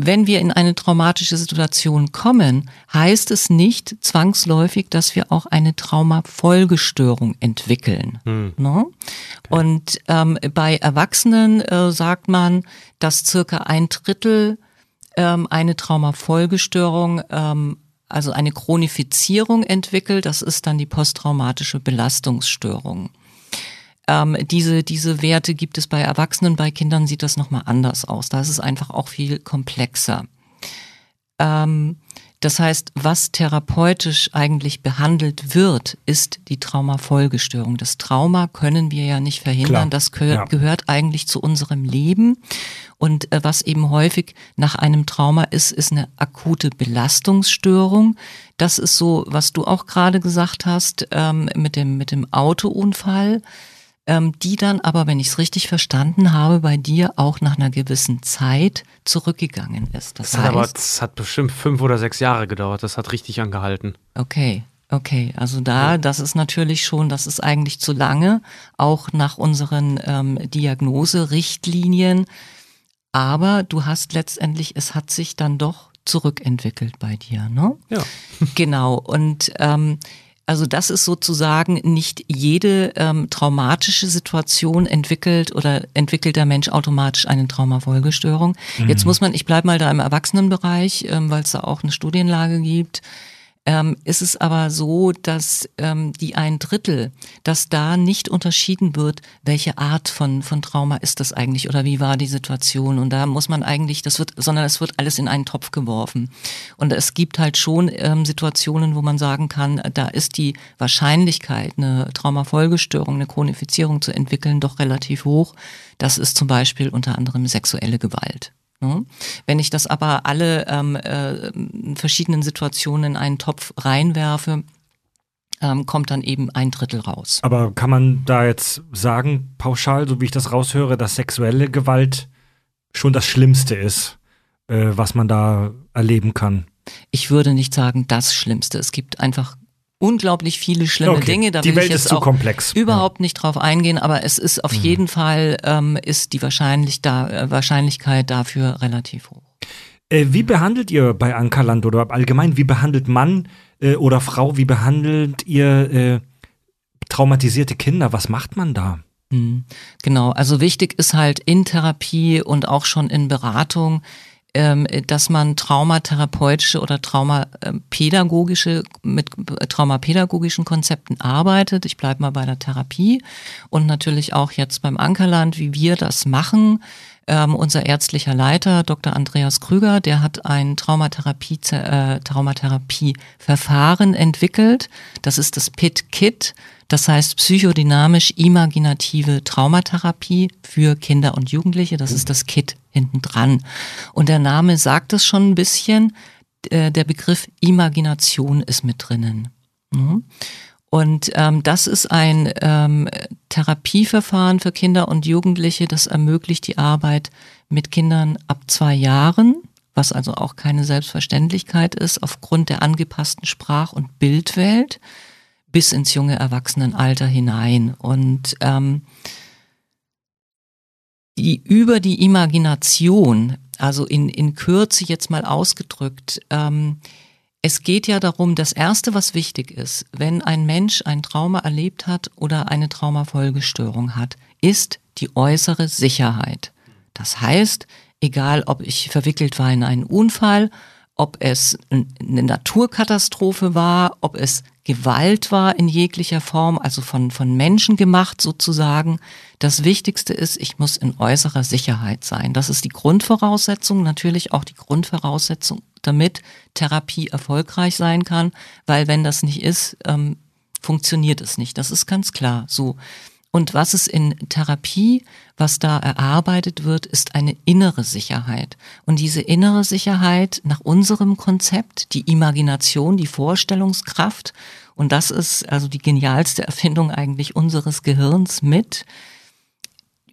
wenn wir in eine traumatische Situation kommen, heißt es nicht zwangsläufig, dass wir auch eine Traumafolgestörung entwickeln. Hm. Ne? Okay. Und ähm, bei Erwachsenen äh, sagt man, dass circa ein Drittel ähm, eine Traumafolgestörung, ähm, also eine Chronifizierung entwickelt. Das ist dann die posttraumatische Belastungsstörung. Ähm, diese, diese Werte gibt es bei Erwachsenen, bei Kindern sieht das nochmal anders aus. Da ist es einfach auch viel komplexer. Ähm, das heißt, was therapeutisch eigentlich behandelt wird, ist die Traumafolgestörung. Das Trauma können wir ja nicht verhindern. Klar. Das gehör, ja. gehört eigentlich zu unserem Leben. Und äh, was eben häufig nach einem Trauma ist, ist eine akute Belastungsstörung. Das ist so, was du auch gerade gesagt hast ähm, mit dem mit dem Autounfall die dann aber, wenn ich es richtig verstanden habe, bei dir auch nach einer gewissen Zeit zurückgegangen ist. Das, das heißt, hat aber das hat bestimmt fünf oder sechs Jahre gedauert. Das hat richtig angehalten. Okay. Okay, also da, das ist natürlich schon, das ist eigentlich zu lange, auch nach unseren ähm, Diagnoserichtlinien. Aber du hast letztendlich, es hat sich dann doch zurückentwickelt bei dir, ne? Ja. Genau. Und ähm, also das ist sozusagen nicht jede ähm, traumatische Situation entwickelt oder entwickelt der Mensch automatisch eine Traumafolgestörung. Mhm. Jetzt muss man, ich bleibe mal da im Erwachsenenbereich, ähm, weil es da auch eine Studienlage gibt. Ähm, ist es aber so, dass ähm, die ein Drittel, dass da nicht unterschieden wird, welche Art von, von Trauma ist das eigentlich oder wie war die Situation. Und da muss man eigentlich, das wird, sondern es wird alles in einen Topf geworfen. Und es gibt halt schon ähm, Situationen, wo man sagen kann, da ist die Wahrscheinlichkeit, eine Traumafolgestörung, eine Chronifizierung zu entwickeln, doch relativ hoch. Das ist zum Beispiel unter anderem sexuelle Gewalt. Ne? Wenn ich das aber alle ähm, äh, verschiedenen Situationen in einen Topf reinwerfe, ähm, kommt dann eben ein Drittel raus. Aber kann man da jetzt sagen, pauschal, so wie ich das raushöre, dass sexuelle Gewalt schon das Schlimmste ist, äh, was man da erleben kann? Ich würde nicht sagen, das Schlimmste. Es gibt einfach unglaublich viele schlimme okay. Dinge. Da die will Welt ich jetzt ist zu auch komplex. überhaupt ja. nicht drauf eingehen, aber es ist auf mhm. jeden Fall ähm, ist die wahrscheinlich da, äh, Wahrscheinlichkeit dafür relativ hoch. Äh, wie behandelt ihr bei Ankerland oder allgemein, wie behandelt Mann äh, oder Frau, wie behandelt ihr äh, traumatisierte Kinder? Was macht man da? Mhm. Genau, also wichtig ist halt in Therapie und auch schon in Beratung dass man traumatherapeutische oder traumapädagogische mit traumapädagogischen Konzepten arbeitet. Ich bleibe mal bei der Therapie und natürlich auch jetzt beim Ankerland, wie wir das machen. Ähm, unser ärztlicher Leiter, Dr. Andreas Krüger, der hat ein Traumatherapie, äh, Traumatherapieverfahren entwickelt. Das ist das PIT-Kit. Das heißt psychodynamisch imaginative Traumatherapie für Kinder und Jugendliche. Das ist das KIT hinten dran. Und der Name sagt es schon ein bisschen. Äh, der Begriff Imagination ist mit drinnen. Mhm. Und ähm, das ist ein ähm, Therapieverfahren für Kinder und Jugendliche, das ermöglicht die Arbeit mit Kindern ab zwei Jahren, was also auch keine Selbstverständlichkeit ist, aufgrund der angepassten Sprach- und Bildwelt bis ins junge Erwachsenenalter hinein. Und ähm, die, über die Imagination, also in, in Kürze jetzt mal ausgedrückt, ähm, es geht ja darum, das Erste, was wichtig ist, wenn ein Mensch ein Trauma erlebt hat oder eine Traumafolgestörung hat, ist die äußere Sicherheit. Das heißt, egal ob ich verwickelt war in einen Unfall, ob es eine Naturkatastrophe war, ob es Gewalt war in jeglicher Form, also von, von Menschen gemacht sozusagen. Das Wichtigste ist, ich muss in äußerer Sicherheit sein. Das ist die Grundvoraussetzung, natürlich auch die Grundvoraussetzung, damit Therapie erfolgreich sein kann, weil wenn das nicht ist, ähm, funktioniert es nicht. Das ist ganz klar so. Und was es in Therapie, was da erarbeitet wird, ist eine innere Sicherheit. Und diese innere Sicherheit nach unserem Konzept, die Imagination, die Vorstellungskraft, und das ist also die genialste Erfindung eigentlich unseres Gehirns mit,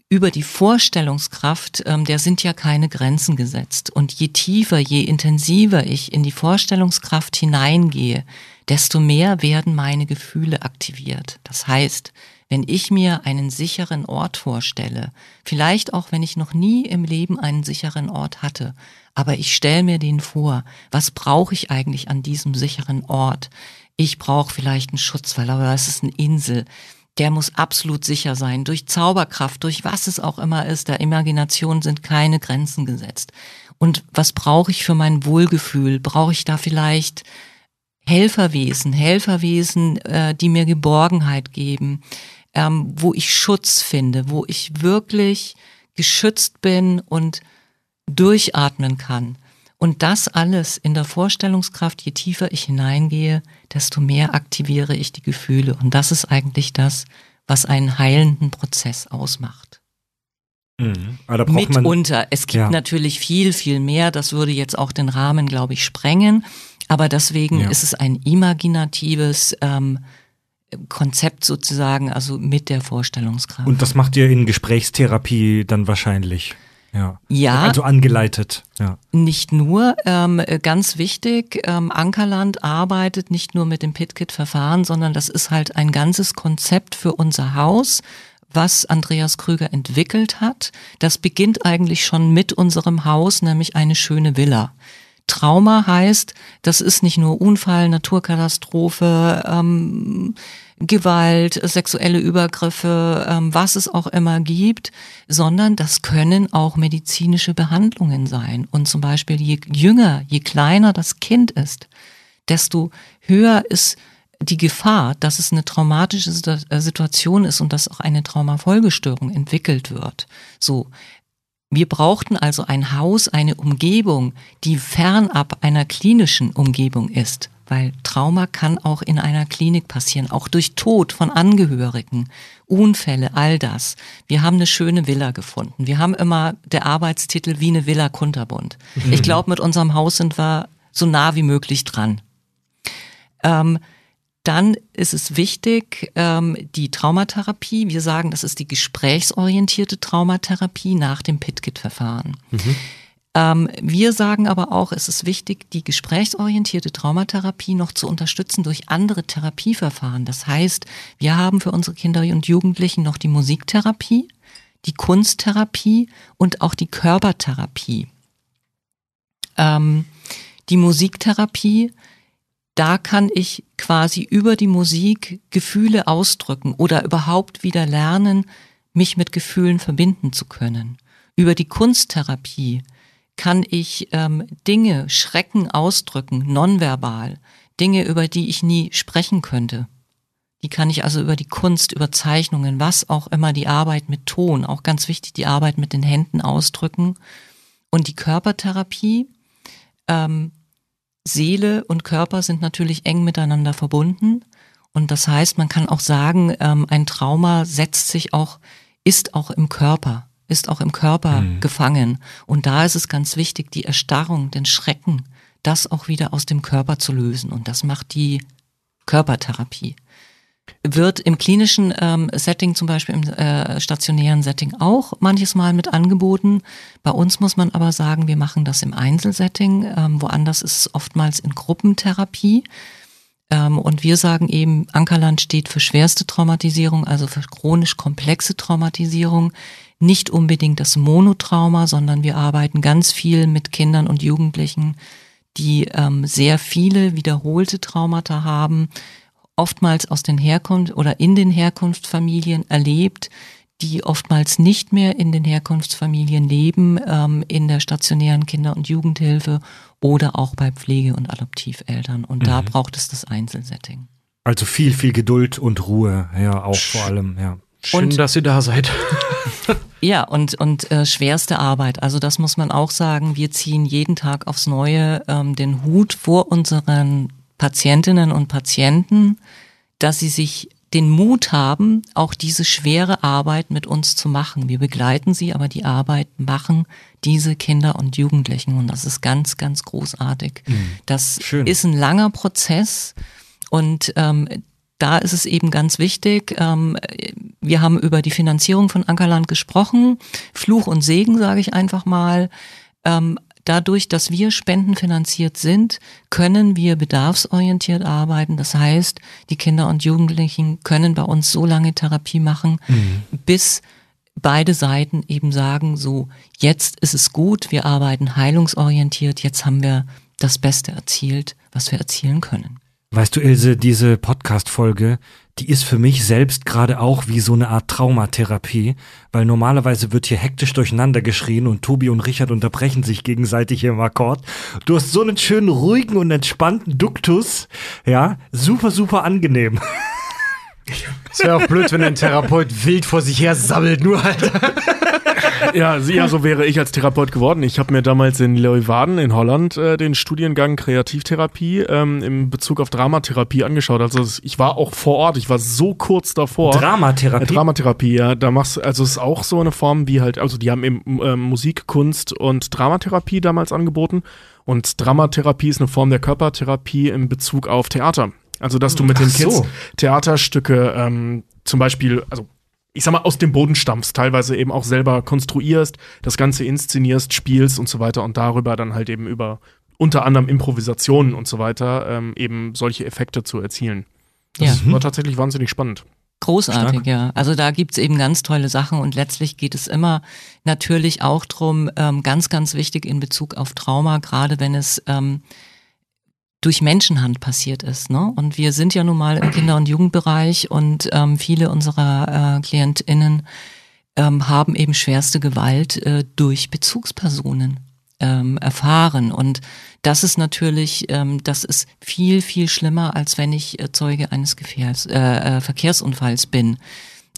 über die Vorstellungskraft, ähm, der sind ja keine Grenzen gesetzt. Und je tiefer, je intensiver ich in die Vorstellungskraft hineingehe, desto mehr werden meine Gefühle aktiviert. Das heißt, wenn ich mir einen sicheren Ort vorstelle, vielleicht auch wenn ich noch nie im Leben einen sicheren Ort hatte, aber ich stelle mir den vor, was brauche ich eigentlich an diesem sicheren Ort? Ich brauche vielleicht einen Schutzwall, aber es ist eine Insel. Der muss absolut sicher sein. Durch Zauberkraft, durch was es auch immer ist, der Imagination sind keine Grenzen gesetzt. Und was brauche ich für mein Wohlgefühl? Brauche ich da vielleicht Helferwesen, Helferwesen, äh, die mir Geborgenheit geben, ähm, wo ich Schutz finde, wo ich wirklich geschützt bin und durchatmen kann. Und das alles in der Vorstellungskraft, je tiefer ich hineingehe, desto mehr aktiviere ich die Gefühle. Und das ist eigentlich das, was einen heilenden Prozess ausmacht. Mhm. Mitunter. Es gibt ja. natürlich viel, viel mehr. Das würde jetzt auch den Rahmen, glaube ich, sprengen. Aber deswegen ja. ist es ein imaginatives ähm, Konzept sozusagen, also mit der Vorstellungskraft. Und das macht ihr in Gesprächstherapie dann wahrscheinlich? Ja. ja. Also angeleitet. Ja. Nicht nur. Ähm, ganz wichtig, ähm, Ankerland arbeitet nicht nur mit dem PitKit-Verfahren, sondern das ist halt ein ganzes Konzept für unser Haus, was Andreas Krüger entwickelt hat. Das beginnt eigentlich schon mit unserem Haus, nämlich eine schöne Villa. Trauma heißt, das ist nicht nur Unfall, Naturkatastrophe, ähm, Gewalt, sexuelle Übergriffe, ähm, was es auch immer gibt, sondern das können auch medizinische Behandlungen sein. Und zum Beispiel je jünger, je kleiner das Kind ist, desto höher ist die Gefahr, dass es eine traumatische äh, Situation ist und dass auch eine Traumafolgestörung entwickelt wird. So. Wir brauchten also ein Haus, eine Umgebung, die fernab einer klinischen Umgebung ist weil Trauma kann auch in einer Klinik passieren, auch durch Tod von Angehörigen, Unfälle, all das. Wir haben eine schöne Villa gefunden. Wir haben immer der Arbeitstitel wie eine Villa Kunterbund. Mhm. Ich glaube, mit unserem Haus sind wir so nah wie möglich dran. Ähm, dann ist es wichtig, ähm, die Traumatherapie, wir sagen, das ist die gesprächsorientierte Traumatherapie nach dem PITKIT-Verfahren. Mhm. Ähm, wir sagen aber auch, es ist wichtig, die gesprächsorientierte Traumatherapie noch zu unterstützen durch andere Therapieverfahren. Das heißt, wir haben für unsere Kinder und Jugendlichen noch die Musiktherapie, die Kunsttherapie und auch die Körpertherapie. Ähm, die Musiktherapie, da kann ich quasi über die Musik Gefühle ausdrücken oder überhaupt wieder lernen, mich mit Gefühlen verbinden zu können. Über die Kunsttherapie kann ich ähm, Dinge, Schrecken ausdrücken, nonverbal, Dinge, über die ich nie sprechen könnte. Die kann ich also über die Kunst, über Zeichnungen, was auch immer, die Arbeit mit Ton, auch ganz wichtig, die Arbeit mit den Händen ausdrücken. Und die Körpertherapie, ähm, Seele und Körper sind natürlich eng miteinander verbunden. Und das heißt, man kann auch sagen, ähm, ein Trauma setzt sich auch, ist auch im Körper ist auch im Körper mhm. gefangen. Und da ist es ganz wichtig, die Erstarrung, den Schrecken, das auch wieder aus dem Körper zu lösen. Und das macht die Körpertherapie. Wird im klinischen ähm, Setting, zum Beispiel im äh, stationären Setting auch manches Mal mit angeboten. Bei uns muss man aber sagen, wir machen das im Einzelsetting. Ähm, woanders ist es oftmals in Gruppentherapie. Ähm, und wir sagen eben, Ankerland steht für schwerste Traumatisierung, also für chronisch komplexe Traumatisierung nicht unbedingt das Monotrauma, sondern wir arbeiten ganz viel mit Kindern und Jugendlichen, die ähm, sehr viele wiederholte Traumata haben, oftmals aus den Herkunft oder in den Herkunftsfamilien erlebt, die oftmals nicht mehr in den Herkunftsfamilien leben, ähm, in der stationären Kinder- und Jugendhilfe oder auch bei Pflege- und Adoptiveltern. Und mhm. da braucht es das Einzelsetting. Also viel, viel Geduld und Ruhe, ja, auch vor allem, ja. Schön, und, dass ihr da seid. ja, und, und äh, schwerste Arbeit. Also das muss man auch sagen. Wir ziehen jeden Tag aufs Neue ähm, den Hut vor unseren Patientinnen und Patienten, dass sie sich den Mut haben, auch diese schwere Arbeit mit uns zu machen. Wir begleiten sie, aber die Arbeit machen diese Kinder und Jugendlichen. Und das ist ganz, ganz großartig. Mhm. Das Schön. ist ein langer Prozess. Und ähm, da ist es eben ganz wichtig. Ähm, wir haben über die Finanzierung von Ankerland gesprochen. Fluch und Segen, sage ich einfach mal. Ähm, dadurch, dass wir spendenfinanziert sind, können wir bedarfsorientiert arbeiten. Das heißt, die Kinder und Jugendlichen können bei uns so lange Therapie machen, mhm. bis beide Seiten eben sagen, so, jetzt ist es gut, wir arbeiten heilungsorientiert, jetzt haben wir das Beste erzielt, was wir erzielen können. Weißt du, Ilse, diese Podcast-Folge, die ist für mich selbst gerade auch wie so eine Art Traumatherapie, weil normalerweise wird hier hektisch durcheinander geschrien und Tobi und Richard unterbrechen sich gegenseitig hier im Akkord. Du hast so einen schönen, ruhigen und entspannten Duktus, ja, super, super angenehm. Es wäre auch blöd, wenn ein Therapeut wild vor sich her sammelt, nur halt. ja, ja, so wäre ich als Therapeut geworden. Ich habe mir damals in Leeuwarden in Holland äh, den Studiengang Kreativtherapie ähm, in Bezug auf Dramatherapie angeschaut. Also ich war auch vor Ort, ich war so kurz davor. Dramatherapie? Äh, Dramatherapie, ja. Da machst also es ist auch so eine Form wie halt, also die haben eben äh, Musik, Kunst und Dramatherapie damals angeboten. Und Dramatherapie ist eine Form der Körpertherapie in Bezug auf Theater. Also, dass du mit den Kids so. Theaterstücke ähm, zum Beispiel, also ich sag mal, aus dem Boden stammst, teilweise eben auch selber konstruierst, das Ganze inszenierst, spielst und so weiter und darüber dann halt eben über unter anderem Improvisationen und so weiter ähm, eben solche Effekte zu erzielen. Das ja. war tatsächlich wahnsinnig spannend. Großartig, Stark. ja. Also da gibt's eben ganz tolle Sachen und letztlich geht es immer natürlich auch drum, ähm, ganz, ganz wichtig in Bezug auf Trauma, gerade wenn es ähm, durch Menschenhand passiert ist. Ne? Und wir sind ja nun mal im Kinder- und Jugendbereich und ähm, viele unserer äh, KlientInnen ähm, haben eben schwerste Gewalt äh, durch Bezugspersonen ähm, erfahren. Und das ist natürlich, ähm, das ist viel, viel schlimmer, als wenn ich äh, Zeuge eines Gefährs, äh, äh, Verkehrsunfalls bin.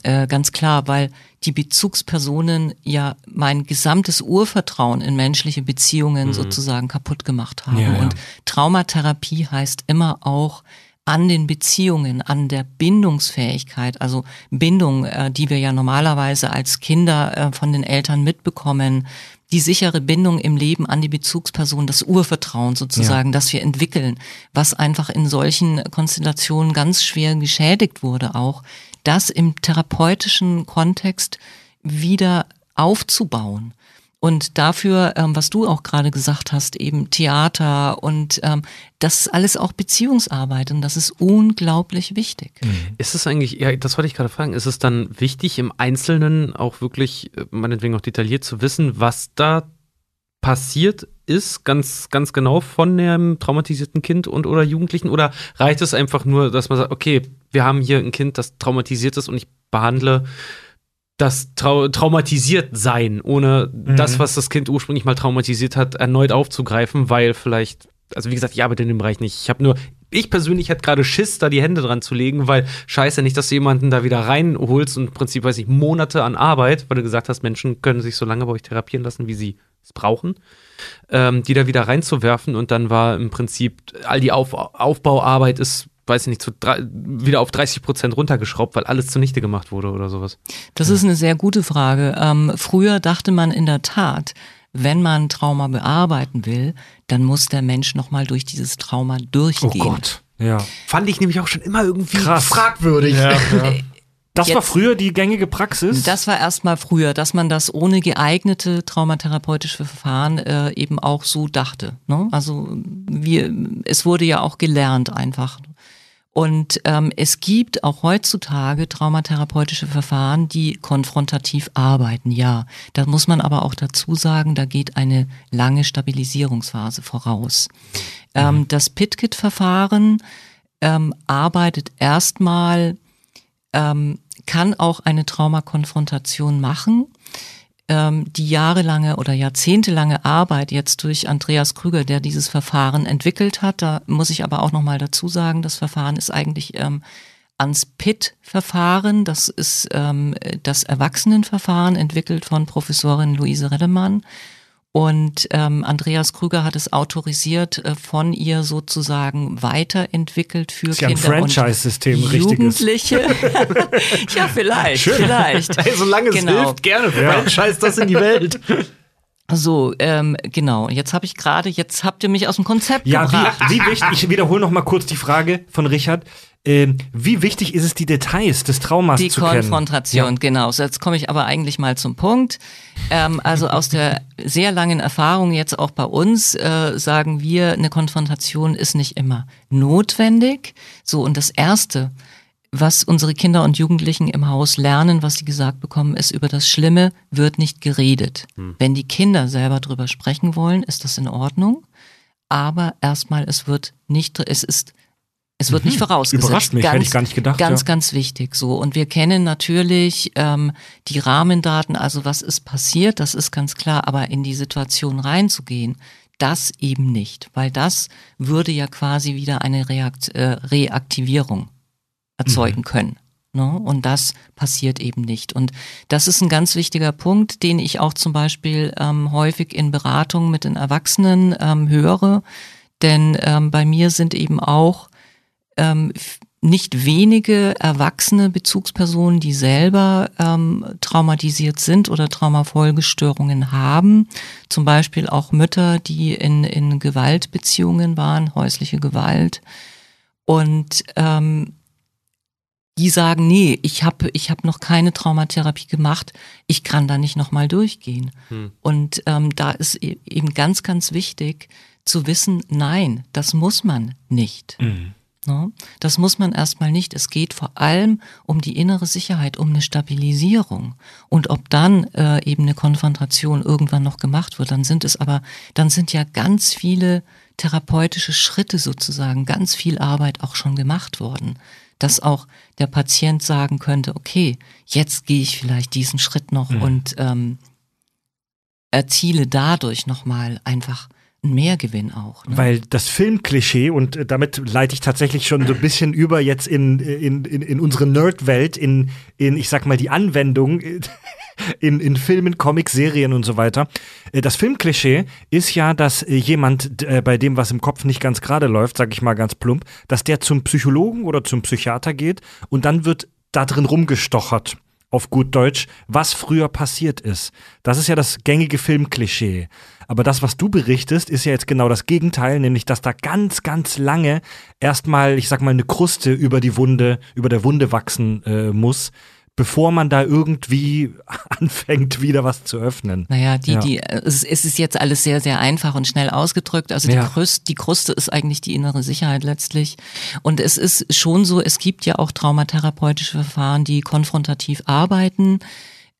Äh, ganz klar, weil die Bezugspersonen ja mein gesamtes Urvertrauen in menschliche Beziehungen mhm. sozusagen kaputt gemacht haben. Ja, ja. Und Traumatherapie heißt immer auch an den Beziehungen, an der Bindungsfähigkeit, also Bindung, äh, die wir ja normalerweise als Kinder äh, von den Eltern mitbekommen, die sichere Bindung im Leben an die Bezugsperson, das Urvertrauen sozusagen, ja. das wir entwickeln, was einfach in solchen Konstellationen ganz schwer geschädigt wurde auch, das im therapeutischen Kontext wieder aufzubauen. Und dafür, ähm, was du auch gerade gesagt hast, eben Theater und ähm, das ist alles auch Beziehungsarbeit und das ist unglaublich wichtig. Mhm. Ist es eigentlich, ja, das wollte ich gerade fragen, ist es dann wichtig, im Einzelnen auch wirklich, äh, meinetwegen auch detailliert zu wissen, was da passiert ist, ganz, ganz genau von dem traumatisierten Kind und oder Jugendlichen? Oder reicht es einfach nur, dass man sagt, okay, wir haben hier ein Kind, das traumatisiert ist und ich behandle das Trau traumatisiert sein, ohne mhm. das, was das Kind ursprünglich mal traumatisiert hat, erneut aufzugreifen, weil vielleicht, also wie gesagt, ich arbeite in dem Bereich nicht. Ich habe nur, ich persönlich hätte gerade Schiss, da die Hände dran zu legen, weil scheiße nicht, dass du jemanden da wieder reinholst und im Prinzip, weiß ich, Monate an Arbeit, weil du gesagt hast, Menschen können sich so lange bei euch therapieren lassen, wie sie brauchen, ähm, die da wieder reinzuwerfen und dann war im Prinzip all die Auf Aufbauarbeit ist weiß ich nicht, zu wieder auf 30 Prozent runtergeschraubt, weil alles zunichte gemacht wurde oder sowas? Das ist eine sehr gute Frage. Ähm, früher dachte man in der Tat, wenn man Trauma bearbeiten will, dann muss der Mensch nochmal durch dieses Trauma durchgehen. Oh Gott. Ja. Fand ich nämlich auch schon immer irgendwie Krass. fragwürdig. Ja, ja. Das Jetzt, war früher die gängige Praxis? Das war erstmal früher, dass man das ohne geeignete traumatherapeutische Verfahren äh, eben auch so dachte. Ne? Also wir, es wurde ja auch gelernt einfach. Und ähm, es gibt auch heutzutage traumatherapeutische Verfahren, die konfrontativ arbeiten, ja. Da muss man aber auch dazu sagen, da geht eine lange Stabilisierungsphase voraus. Mhm. Ähm, das PITKIT-Verfahren ähm, arbeitet erstmal, ähm, kann auch eine Traumakonfrontation machen ähm, die jahrelange oder jahrzehntelange Arbeit jetzt durch Andreas Krüger, der dieses Verfahren entwickelt hat, da muss ich aber auch noch mal dazu sagen, das Verfahren ist eigentlich ähm, ans PIT-Verfahren, das ist ähm, das Erwachsenenverfahren, entwickelt von Professorin Luise Redemann. Und ähm, Andreas Krüger hat es autorisiert, äh, von ihr sozusagen weiterentwickelt für ist Kinder ja ein Franchise-System, Jugendliche. ja, vielleicht, Schön. vielleicht. Hey, solange genau. es hilft, gerne ja. Franchise das in die Welt. So, ähm, genau. Jetzt habe ich gerade, jetzt habt ihr mich aus dem Konzept ja, gebracht. Ja, wie, wie wichtig, ich wiederhole noch mal kurz die Frage von Richard. Äh, wie wichtig ist es, die Details des Traumas die zu kennen? Konfrontation, Ja. genau. So, jetzt komme ich aber eigentlich mal zum Punkt. Ähm, also aus der sehr langen Erfahrung jetzt auch bei uns äh, sagen wir, eine Konfrontation ist nicht immer notwendig. So, und das Erste, was unsere Kinder und Jugendlichen im Haus lernen, was sie gesagt bekommen, ist, über das Schlimme wird nicht geredet. Wenn die Kinder selber drüber sprechen wollen, ist das in Ordnung. Aber erstmal, es wird nicht, es ist, es wird nicht vorausgesetzt. Mhm. Überrascht mich, hätte ich gar nicht gedacht, Ganz, ja. ganz wichtig so. Und wir kennen natürlich ähm, die Rahmendaten, also was ist passiert, das ist ganz klar, aber in die Situation reinzugehen, das eben nicht, weil das würde ja quasi wieder eine Reakt äh, Reaktivierung erzeugen können. Ne? Und das passiert eben nicht. Und das ist ein ganz wichtiger Punkt, den ich auch zum Beispiel ähm, häufig in Beratungen mit den Erwachsenen ähm, höre. Denn ähm, bei mir sind eben auch ähm, nicht wenige erwachsene Bezugspersonen, die selber ähm, traumatisiert sind oder Traumafolgestörungen haben. Zum Beispiel auch Mütter, die in, in Gewaltbeziehungen waren, häusliche Gewalt. Und ähm, die sagen, nee, ich habe ich hab noch keine Traumatherapie gemacht, ich kann da nicht nochmal durchgehen. Und ähm, da ist e- eben ganz, ganz wichtig zu wissen, nein, das muss man nicht. Ne? Das muss man erstmal nicht. Es geht vor allem um die innere Sicherheit, um eine Stabilisierung. Und ob dann äh, eben eine Konfrontation irgendwann noch gemacht wird, dann sind es aber, dann sind ja ganz viele therapeutische Schritte sozusagen, ganz viel Arbeit auch schon gemacht worden. Dass auch der Patient sagen könnte, okay, jetzt gehe ich vielleicht diesen Schritt noch und ähm, erziele dadurch nochmal einfach Mehrgewinn auch. Ne? Weil das Filmklischee, und äh, damit leite ich tatsächlich schon so ein bisschen über jetzt in, in, in, in unsere Nerd-Welt, in, in, ich sag mal, die Anwendung äh, in, in Filmen, Comics, Serien und so weiter. Äh, Das Filmklischee ist ja, dass jemand, bei dem was im Kopf nicht ganz gerade läuft, sag ich mal ganz plump, dass der zum Psychologen oder zum Psychiater geht und dann wird da drin rumgestochert. Auf gut Deutsch, was früher passiert ist. Das ist ja das gängige Filmklischee. Aber das, was du berichtest, ist ja jetzt genau das Gegenteil, nämlich dass da ganz, ganz lange erstmal, ich sag mal, eine Kruste über die Wunde, über der Wunde wachsen äh, muss, bevor man da irgendwie anfängt, wieder was zu öffnen. Naja, die, Ja. die, es, es ist jetzt alles sehr, sehr einfach und schnell ausgedrückt. Also die, Ja. Kruste, die Kruste ist eigentlich die innere Sicherheit letztlich. Und es ist schon so, es gibt ja auch traumatherapeutische Verfahren, die konfrontativ arbeiten.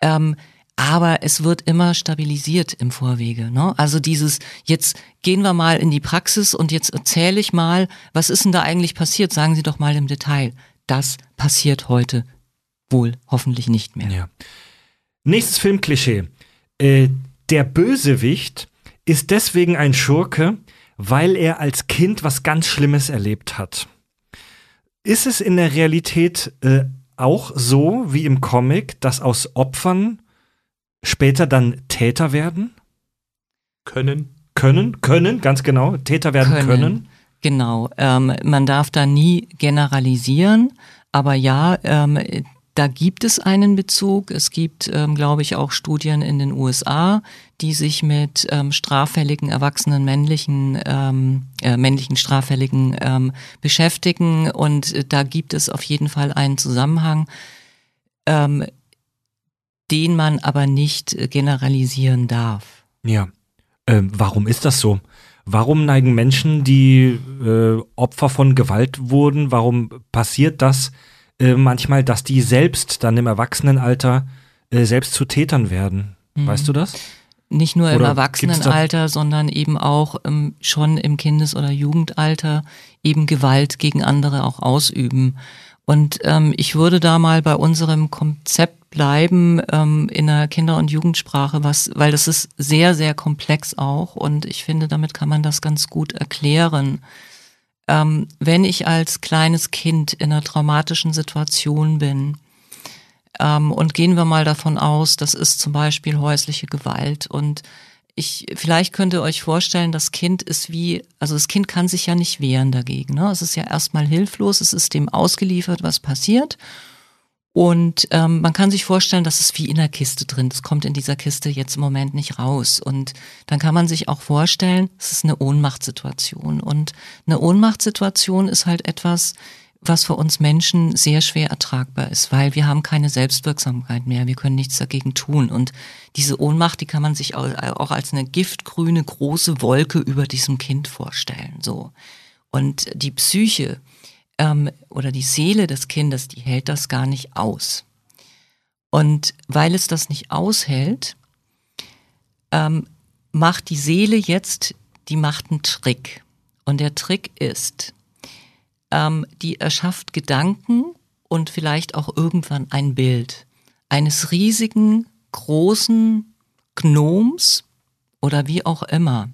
Ähm, aber es wird immer stabilisiert im Vorwege. Ne? Also dieses, jetzt gehen wir mal in die Praxis und jetzt erzähle ich mal, was ist denn da eigentlich passiert? Sagen Sie doch mal im Detail. Das passiert heute wohl hoffentlich nicht mehr. Ja. Nächstes Filmklischee. Äh, der Bösewicht ist deswegen ein Schurke, weil er als Kind was ganz Schlimmes erlebt hat. Ist es in der Realität äh, auch so wie im Comic, dass aus Opfern später dann Täter werden? Können. Können, können, ganz genau, Täter werden können. Genau. Ähm, man darf da nie generalisieren, aber ja, ähm, da gibt es einen Bezug. Es gibt, ähm, glaube ich, auch Studien in den USA, die sich mit ähm, straffälligen erwachsenen männlichen ähm, äh, männlichen straffälligen ähm, beschäftigen und äh, da gibt es auf jeden Fall einen Zusammenhang, ähm, den man aber nicht äh, generalisieren darf. Ja. Ähm, warum ist das so? Warum neigen Menschen, die äh, Opfer von Gewalt wurden, warum passiert das äh, manchmal, dass die selbst dann im Erwachsenenalter äh, selbst zu Tätern werden? Weißt du das? Nicht nur im Oder Erwachsenenalter, sondern eben auch ähm, schon im Kindes- oder Jugendalter eben Gewalt gegen andere auch ausüben. Und ähm, ich würde da mal bei unserem Konzept bleiben ähm, in der Kinder- und Jugendsprache, was, weil das ist sehr, sehr komplex auch und ich finde, damit kann man das ganz gut erklären. Ähm, wenn ich als kleines Kind in einer traumatischen Situation bin, ähm, und gehen wir mal davon aus, das ist zum Beispiel häusliche Gewalt. Und ich, vielleicht könnt ihr euch vorstellen, das Kind ist wie, also das Kind kann sich ja nicht wehren dagegen. Ne? Es ist ja erstmal hilflos, es ist dem ausgeliefert, was passiert. Und ähm, man kann sich vorstellen, das ist wie in einer Kiste drin. Das kommt in dieser Kiste jetzt im Moment nicht raus. Und dann kann man sich auch vorstellen, es ist eine Ohnmachtssituation. Und eine Ohnmachtssituation ist halt etwas, was für uns Menschen sehr schwer ertragbar ist, weil wir haben keine Selbstwirksamkeit mehr, wir können nichts dagegen tun. Und diese Ohnmacht, die kann man sich auch als eine giftgrüne große Wolke über diesem Kind vorstellen. So. Und die Psyche ähm, oder die Seele des Kindes, die hält das gar nicht aus. Und weil es das nicht aushält, ähm, macht die Seele jetzt, die macht einen Trick. Und der Trick ist, ähm, die erschafft Gedanken und vielleicht auch irgendwann ein Bild eines riesigen, großen Gnoms oder wie auch immer,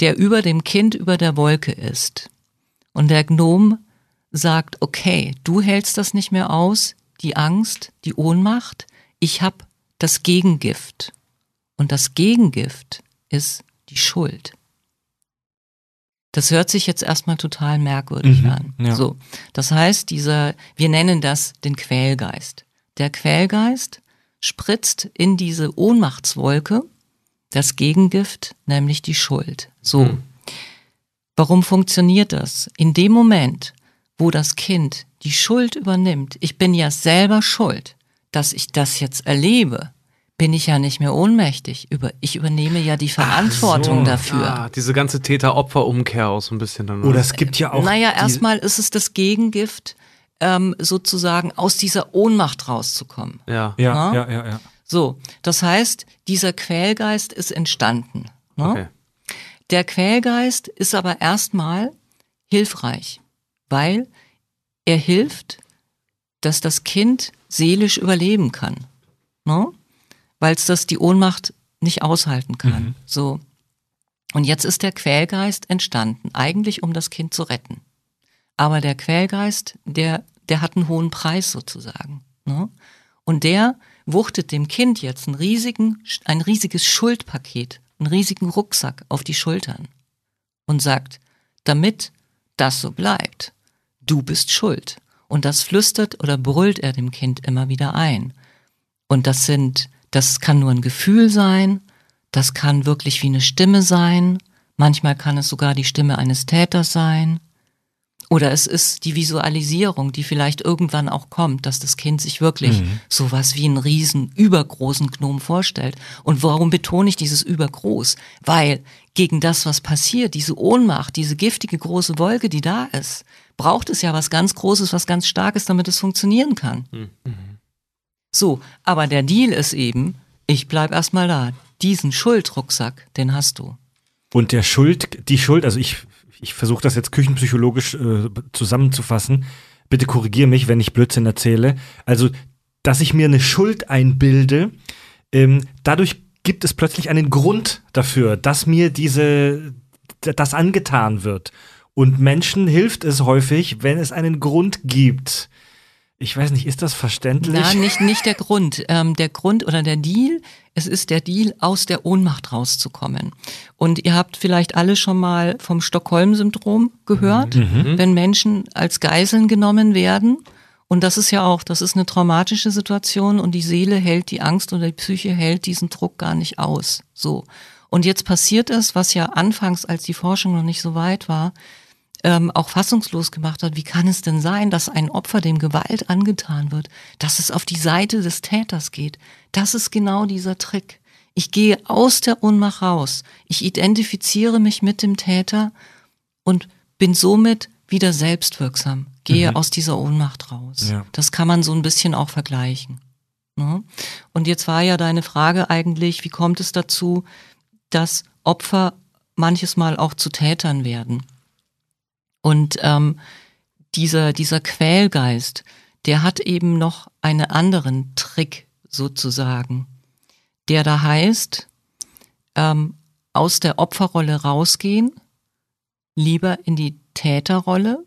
der über dem Kind über der Wolke ist. Und der Gnom sagt, okay, du hältst das nicht mehr aus, die Angst, die Ohnmacht, ich hab das Gegengift. Und das Gegengift ist die Schuld. Das hört sich jetzt erstmal total merkwürdig mhm, an. Ja. So. Das heißt, dieser, wir nennen das den Quälgeist. Der Quälgeist spritzt in diese Ohnmachtswolke das Gegengift, nämlich die Schuld. So. Mhm. Warum funktioniert das? In dem Moment, wo das Kind die Schuld übernimmt, ich bin ja selber schuld, dass ich das jetzt erlebe, bin ich ja nicht mehr ohnmächtig. Über, ich übernehme ja die Verantwortung so. dafür. Ah, diese ganze Täter-Opfer-Umkehr auch so ein bisschen dann. Oder es gibt ja auch. Naja, erstmal ist es das Gegengift, ähm, sozusagen aus dieser Ohnmacht rauszukommen. Ja. Ja, ja, ja, ja. So, das heißt, dieser Quälgeist ist entstanden. Ne? Okay. Der Quälgeist ist aber erstmal hilfreich, weil er hilft, dass das Kind seelisch überleben kann. Ne? Weil es das die Ohnmacht nicht aushalten kann. Mhm. So. Und jetzt ist der Quälgeist entstanden, eigentlich um das Kind zu retten. Aber der Quälgeist, der, der hat einen hohen Preis sozusagen. Ne? Und der wuchtet dem Kind jetzt einen riesigen, ein riesiges Schuldpaket, einen riesigen Rucksack auf die Schultern und sagt, damit das so bleibt, du bist schuld. Und das flüstert oder brüllt er dem Kind immer wieder ein. Und das sind das kann nur ein Gefühl sein, das kann wirklich wie eine Stimme sein, manchmal kann es sogar die Stimme eines Täters sein. Oder es ist die Visualisierung, die vielleicht irgendwann auch kommt, dass das Kind sich wirklich mhm. sowas wie einen riesen, übergroßen Gnom vorstellt. Und warum betone ich dieses übergroß? Weil gegen das, was passiert, diese Ohnmacht, diese giftige große Wolke, die da ist, braucht es ja was ganz Großes, was ganz Starkes, damit es funktionieren kann. Mhm. So, aber der Deal ist eben, ich bleib erstmal da. Diesen Schuldrucksack, den hast du. Und der Schuld, die Schuld, also ich, ich versuche das jetzt küchenpsychologisch äh, zusammenzufassen. Bitte korrigier mich, wenn ich Blödsinn erzähle. Also, dass ich mir eine Schuld einbilde, ähm, dadurch gibt es plötzlich einen Grund dafür, dass mir diese, das angetan wird. Und Menschen hilft es häufig, wenn es einen Grund gibt. Ich weiß nicht, ist das verständlich? Nein, nicht, nicht der Grund. Ähm, der Grund oder der Deal, es ist der Deal, aus der Ohnmacht rauszukommen. Und ihr habt vielleicht alle schon mal vom Stockholm-Syndrom gehört, mhm. mhm. wenn Menschen als Geiseln genommen werden. Und das ist ja auch, das ist eine traumatische Situation und die Seele hält die Angst oder die Psyche hält diesen Druck gar nicht aus. So. Und jetzt passiert es, was ja anfangs, als die Forschung noch nicht so weit war, ähm, auch fassungslos gemacht hat, wie kann es denn sein, dass ein Opfer dem Gewalt angetan wird, dass es auf die Seite des Täters geht. Das ist genau dieser Trick. Ich gehe aus der Ohnmacht raus. Ich identifiziere mich mit dem Täter und bin somit wieder selbstwirksam. Gehe mhm. aus dieser Ohnmacht raus. Ja. Das kann man so ein bisschen auch vergleichen. Ne? Und jetzt war ja deine Frage eigentlich, wie kommt es dazu, dass Opfer manches Mal auch zu Tätern werden? Und ähm, dieser, dieser Quälgeist, der hat eben noch einen anderen Trick sozusagen, der da heißt, ähm, aus der Opferrolle rausgehen, lieber in die Täterrolle,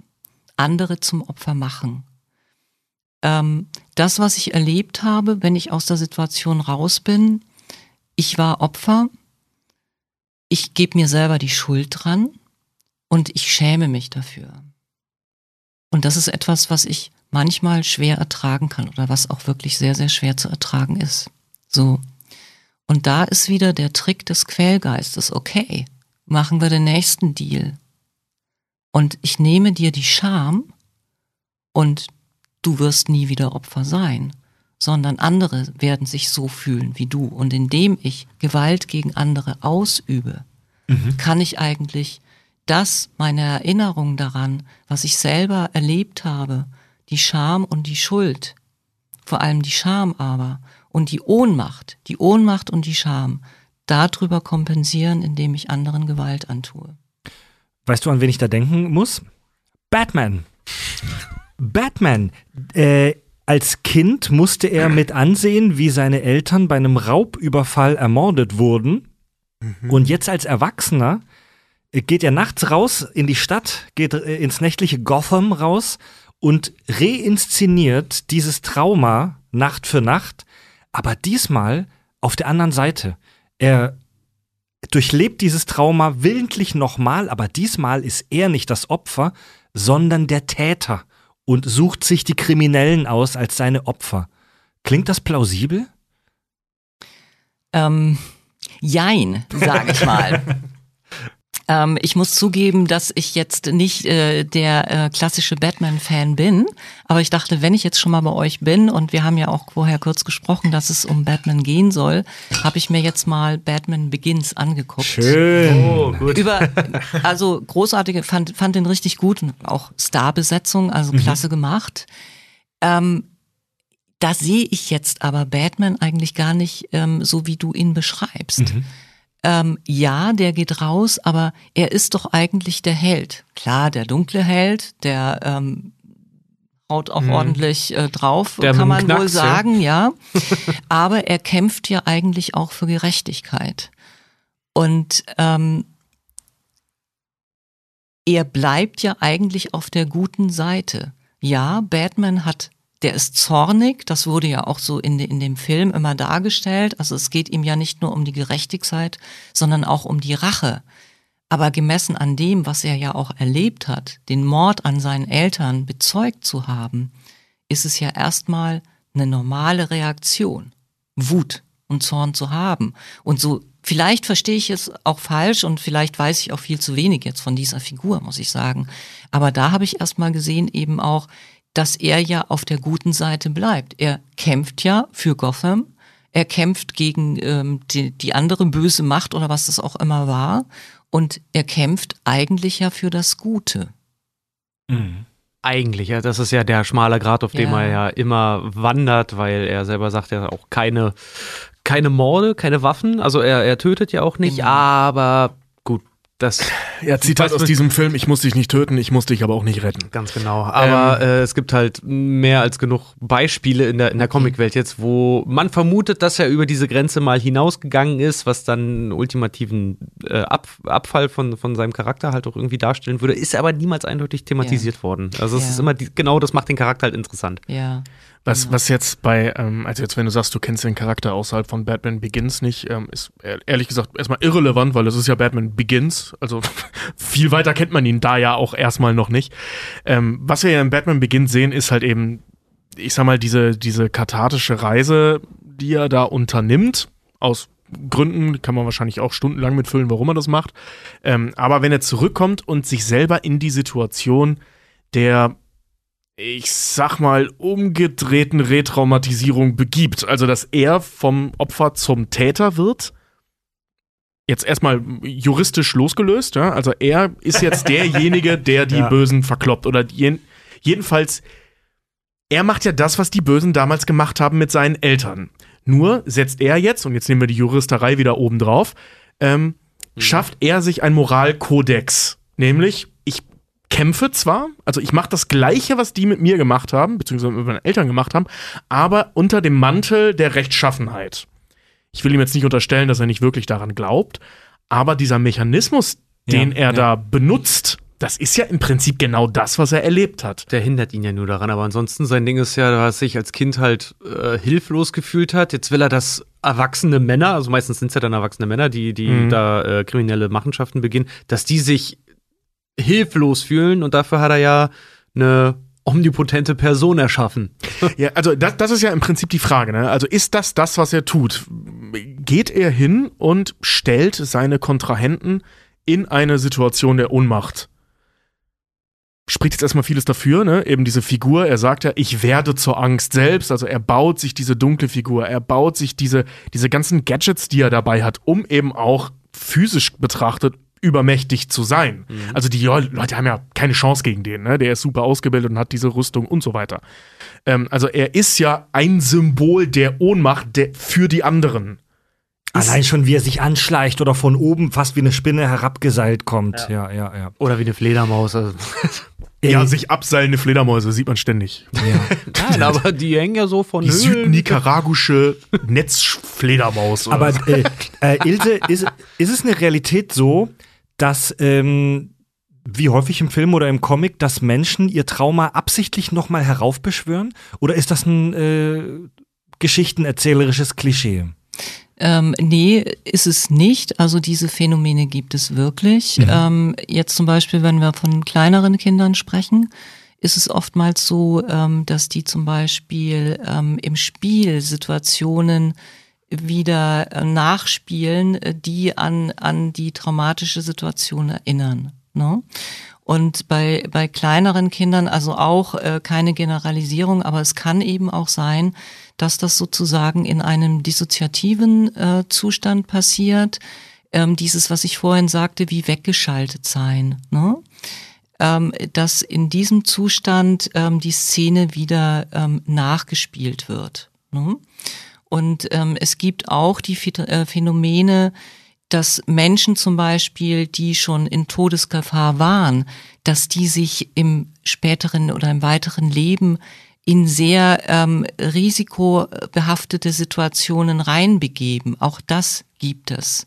andere zum Opfer machen. Ähm, das, was ich erlebt habe, wenn ich aus der Situation raus bin, ich war Opfer, ich gebe mir selber die Schuld dran, und ich schäme mich dafür. Und das ist etwas, was ich manchmal schwer ertragen kann oder was auch wirklich sehr, sehr schwer zu ertragen ist. So. Und da ist wieder der Trick des Quälgeistes. Okay, machen wir den nächsten Deal. Und ich nehme dir die Scham Und du wirst nie wieder Opfer sein, sondern andere werden sich so fühlen wie du. Und indem ich Gewalt gegen andere ausübe, mhm. kann ich eigentlich das, meine Erinnerung daran, was ich selber erlebt habe, die Scham und die Schuld, vor allem die Scham aber und die Ohnmacht, die Ohnmacht und die Scham, darüber kompensieren, indem ich anderen Gewalt antue. Weißt du, an wen ich da denken muss? Batman. Batman. Äh, als Kind musste er mit ansehen, wie seine Eltern bei einem Raubüberfall ermordet wurden. Mhm. Und jetzt als Erwachsener geht er nachts raus in die Stadt, geht äh, ins nächtliche Gotham raus und reinszeniert dieses Trauma Nacht für Nacht, aber diesmal auf der anderen Seite. Er durchlebt dieses Trauma willentlich nochmal, aber diesmal ist er nicht das Opfer, sondern der Täter und sucht sich die Kriminellen aus als seine Opfer. Klingt das plausibel? Ähm, jein, sag ich mal. Ähm, ich muss zugeben, dass ich jetzt nicht äh, der äh, klassische Batman-Fan bin, aber ich dachte, wenn ich jetzt schon mal bei euch bin und wir haben ja auch vorher kurz gesprochen, dass es um Batman gehen soll, habe ich mir jetzt mal Batman Begins angeguckt. Schön. Oh, gut. Über, also großartige, fand, fand den richtig gut und auch Starbesetzung, also mhm. klasse gemacht. Ähm, da sehe ich jetzt aber Batman eigentlich gar nicht ähm, so, wie du ihn beschreibst. Mhm ähm, ja, der geht raus, aber er ist doch eigentlich der Held. Klar, der dunkle Held, der ähm, haut auch mhm. ordentlich äh, drauf, der kann man Knacks, wohl sagen, ja. ja. aber er kämpft ja eigentlich auch für Gerechtigkeit. Und ähm, er bleibt ja eigentlich auf der guten Seite. Ja, Batman hat der ist zornig, das wurde ja auch so in, in dem Film immer dargestellt. Also es geht ihm ja nicht nur um die Gerechtigkeit, sondern auch um die Rache. Aber gemessen an dem, was er ja auch erlebt hat, den Mord an seinen Eltern bezeugt zu haben, ist es ja erstmal eine normale Reaktion, Wut und Zorn zu haben. Und so, vielleicht verstehe ich es auch falsch und vielleicht weiß ich auch viel zu wenig jetzt von dieser Figur, muss ich sagen. Aber da habe ich erstmal gesehen eben auch, dass er ja auf der guten Seite bleibt. Er kämpft ja für Gotham, er kämpft gegen ähm, die, die andere böse Macht oder was das auch immer war und er kämpft eigentlich ja für das Gute. Mhm. Eigentlich, ja, das ist ja der schmale Grat, auf dem ja. er ja immer wandert, weil er selber sagt ja auch keine, keine Morde, keine Waffen. Also er, er tötet ja auch nicht, genau. aber das ja, Zitat aus diesem Film, ich muss dich nicht töten, ich muss dich aber auch nicht retten. Ganz genau. Aber ähm, äh, es gibt halt mehr als genug Beispiele in der, in der Comicwelt jetzt, wo man vermutet, dass er über diese Grenze mal hinausgegangen ist, was dann einen ultimativen äh, Ab Abfall von, von seinem Charakter halt auch irgendwie darstellen würde, ist aber niemals eindeutig thematisiert ja. worden. Also es ja. ist immer, die, genau das macht den Charakter halt interessant. Ja. Was, genau. was jetzt bei, ähm, also jetzt, wenn du sagst, du kennst den Charakter außerhalb von Batman Begins nicht, ähm, ist ehrlich gesagt erstmal irrelevant, weil es ist ja Batman Begins. Also viel weiter kennt man ihn da ja auch erstmal noch nicht. Ähm, was wir ja in Batman Begins sehen, ist halt eben, ich sag mal, diese, diese kathartische Reise, die er da unternimmt, aus Gründen kann man wahrscheinlich auch stundenlang mitfüllen, warum er das macht. Ähm, aber wenn er zurückkommt und sich selber in die Situation der ich sag mal, umgedrehten Retraumatisierung begibt. Also, dass er vom Opfer zum Täter wird. Jetzt erstmal juristisch losgelöst, ja. Also, er ist jetzt derjenige, der die ja. Bösen verkloppt. Oder jeden, jedenfalls, er macht ja das, was die Bösen damals gemacht haben mit seinen Eltern. Nur setzt er jetzt, und jetzt nehmen wir die Juristerei wieder oben drauf, ähm, mhm. schafft er sich ein Moralkodex. Nämlich, kämpfe zwar, also ich mache das Gleiche, was die mit mir gemacht haben, beziehungsweise mit meinen Eltern gemacht haben, aber unter dem Mantel der Rechtschaffenheit. Ich will ihm jetzt nicht unterstellen, dass er nicht wirklich daran glaubt, aber dieser Mechanismus, den ja, er ja. da benutzt, das ist ja im Prinzip genau das, was er erlebt hat. Der hindert ihn ja nur daran, aber ansonsten sein Ding ist ja, dass er sich als Kind halt äh, hilflos gefühlt hat. Jetzt will er, dass erwachsene Männer, also meistens sind es ja dann erwachsene Männer, die, die mhm. da äh, kriminelle Machenschaften beginnen, dass die sich hilflos fühlen und dafür hat er ja eine omnipotente Person erschaffen. Ja, also das, das ist ja im Prinzip die Frage. Ne? Also ist das das, was er tut? Geht er hin und stellt seine Kontrahenten in eine Situation der Ohnmacht? spricht jetzt erstmal vieles dafür, ne? Eben diese Figur, er sagt ja, ich werde zur Angst selbst, also er baut sich diese dunkle Figur, er baut sich diese, diese ganzen Gadgets, die er dabei hat, um eben auch physisch betrachtet übermächtig zu sein. Mhm. Also die Leute haben ja keine Chance gegen den, ne? Der ist super ausgebildet und hat diese Rüstung und so weiter. Ähm, also er ist ja ein Symbol der Ohnmacht der, für die anderen. Allein schon, wie er sich anschleicht oder von oben fast wie eine Spinne herabgeseilt kommt. Ja, ja, ja. ja. Oder wie eine Fledermaus. Also. Ja, sich abseilende Fledermäuse sieht man ständig. Ja. Nein, aber die hängen ja so von Die südnikaragusche Netzfledermaus. Aber äh, äh, Ilse, ist, ist es eine Realität so, dass ähm, wie häufig im Film oder im Comic, dass Menschen ihr Trauma absichtlich nochmal heraufbeschwören? Oder ist das ein äh, geschichtenerzählerisches Klischee? Ähm, nee, ist es nicht. Also diese Phänomene gibt es wirklich. Mhm. Ähm, jetzt zum Beispiel, wenn wir von kleineren Kindern sprechen, ist es oftmals so, ähm, dass die zum Beispiel ähm, im Spiel Situationen wieder äh, nachspielen, äh, die an, an die traumatische Situation erinnern. Ne? Und bei, bei kleineren Kindern, also auch äh, keine Generalisierung, aber es kann eben auch sein, dass das sozusagen in einem dissoziativen äh, Zustand passiert. Ähm, dieses, was ich vorhin sagte, wie weggeschaltet sein. Ne? Ähm, dass in diesem Zustand ähm, die Szene wieder ähm, nachgespielt wird. Ne? Und ähm, es gibt auch die äh, Phänomene, dass Menschen zum Beispiel, die schon in Todesgefahr waren, dass die sich im späteren oder im weiteren Leben in sehr ähm, risikobehaftete Situationen reinbegeben. Auch das gibt es.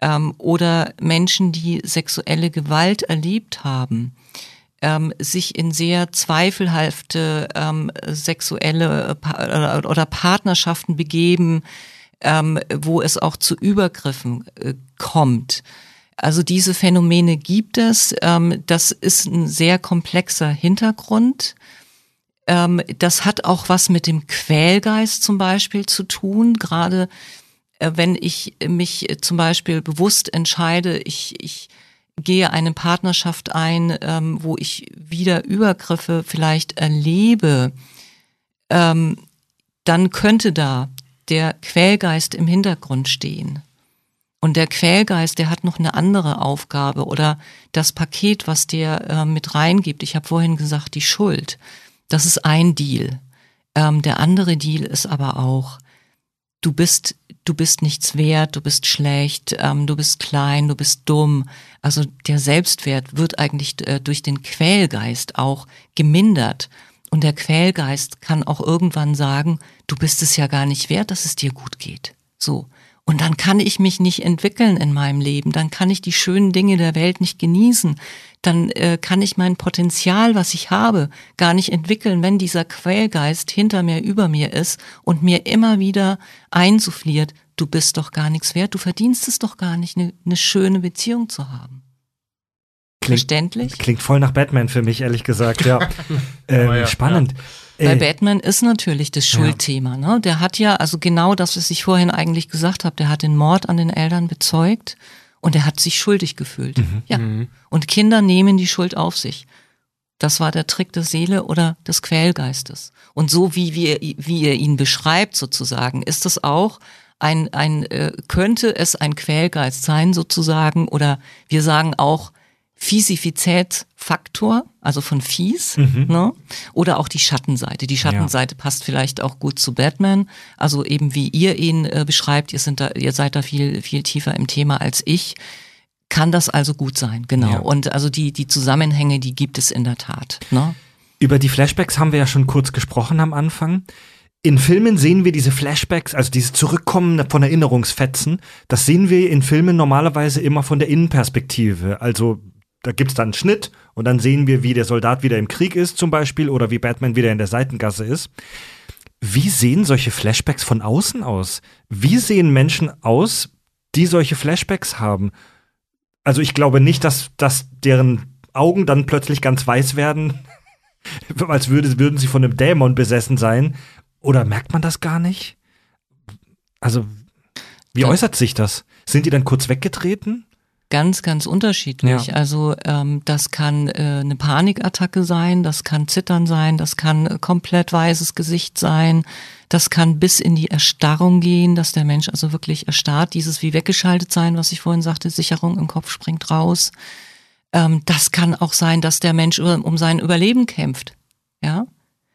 Ähm, oder Menschen, die sexuelle Gewalt erlebt haben, ähm, sich in sehr zweifelhafte ähm, sexuelle pa oder Partnerschaften begeben, ähm, wo es auch zu Übergriffen äh, kommt. Also diese Phänomene gibt es. Ähm, das ist ein sehr komplexer Hintergrund. Ähm, das hat auch was mit dem Quälgeist zum Beispiel zu tun, gerade äh, wenn ich mich zum Beispiel bewusst entscheide, ich, ich gehe eine Partnerschaft ein, ähm, wo ich wieder Übergriffe vielleicht erlebe, ähm, dann könnte da der Quälgeist im Hintergrund stehen. Und der Quälgeist, der hat noch eine andere Aufgabe oder das Paket, was der äh, mit reingibt. Ich habe vorhin gesagt, die Schuld. Das ist ein Deal. Ähm, der andere Deal ist aber auch, du bist, du bist nichts wert, du bist schlecht, ähm, du bist klein, du bist dumm. Also der Selbstwert wird eigentlich äh, durch den Quälgeist auch gemindert. Und der Quälgeist kann auch irgendwann sagen, du bist es ja gar nicht wert, dass es dir gut geht. So. Und dann kann ich mich nicht entwickeln in meinem Leben, dann kann ich die schönen Dinge der Welt nicht genießen, dann äh, kann ich mein Potenzial, was ich habe, gar nicht entwickeln, wenn dieser Quälgeist hinter mir, über mir ist und mir immer wieder einsuffliert, du bist doch gar nichts wert, du verdienst es doch gar nicht, eine ne schöne Beziehung zu haben. Klingt, Verständlich? Klingt voll nach Batman für mich, ehrlich gesagt, ja. ähm, ja spannend. Ja. Bei äh, Batman ist natürlich das Schuldthema. Ne? Der hat ja, also genau das, was ich vorhin eigentlich gesagt habe, der hat den Mord an den Eltern bezeugt und er hat sich schuldig gefühlt. Mhm. Ja. Mhm. Und Kinder nehmen die Schuld auf sich. Das war der Trick der Seele oder des Quälgeistes. Und so wie, wir, wie ihr ihn beschreibt sozusagen, ist das auch ein, ein äh, könnte es ein Quälgeist sein sozusagen oder wir sagen auch Fiesifizitätsfaktor, also von fies, mhm. ne? oder auch die Schattenseite. Die Schattenseite ja. passt vielleicht auch gut zu Batman, also eben wie ihr ihn äh, beschreibt, ihr, da, ihr seid da viel, viel tiefer im Thema als ich. Kann das also gut sein, genau. Ja. Und also die, die Zusammenhänge, die gibt es in der Tat. Ne? Über die Flashbacks haben wir ja schon kurz gesprochen am Anfang. In Filmen sehen wir diese Flashbacks, also dieses Zurückkommen von Erinnerungsfetzen, das sehen wir in Filmen normalerweise immer von der Innenperspektive. Also da gibt es dann einen Schnitt und dann sehen wir, wie der Soldat wieder im Krieg ist zum Beispiel oder wie Batman wieder in der Seitengasse ist. Wie sehen solche Flashbacks von außen aus? Wie sehen Menschen aus, die solche Flashbacks haben? Also ich glaube nicht, dass, dass deren Augen dann plötzlich ganz weiß werden, als würde, würden sie von einem Dämon besessen sein. Oder merkt man das gar nicht? Also, wie äußert sich das? Sind die dann kurz weggetreten? Ganz, ganz unterschiedlich. Ja. Also ähm, das kann äh, eine Panikattacke sein, das kann Zittern sein, das kann äh, komplett weißes Gesicht sein, das kann bis in die Erstarrung gehen, dass der Mensch also wirklich erstarrt, dieses wie weggeschaltet sein, was ich vorhin sagte, Sicherung im Kopf springt raus. Ähm, das kann auch sein, dass der Mensch um sein Überleben kämpft. Ja,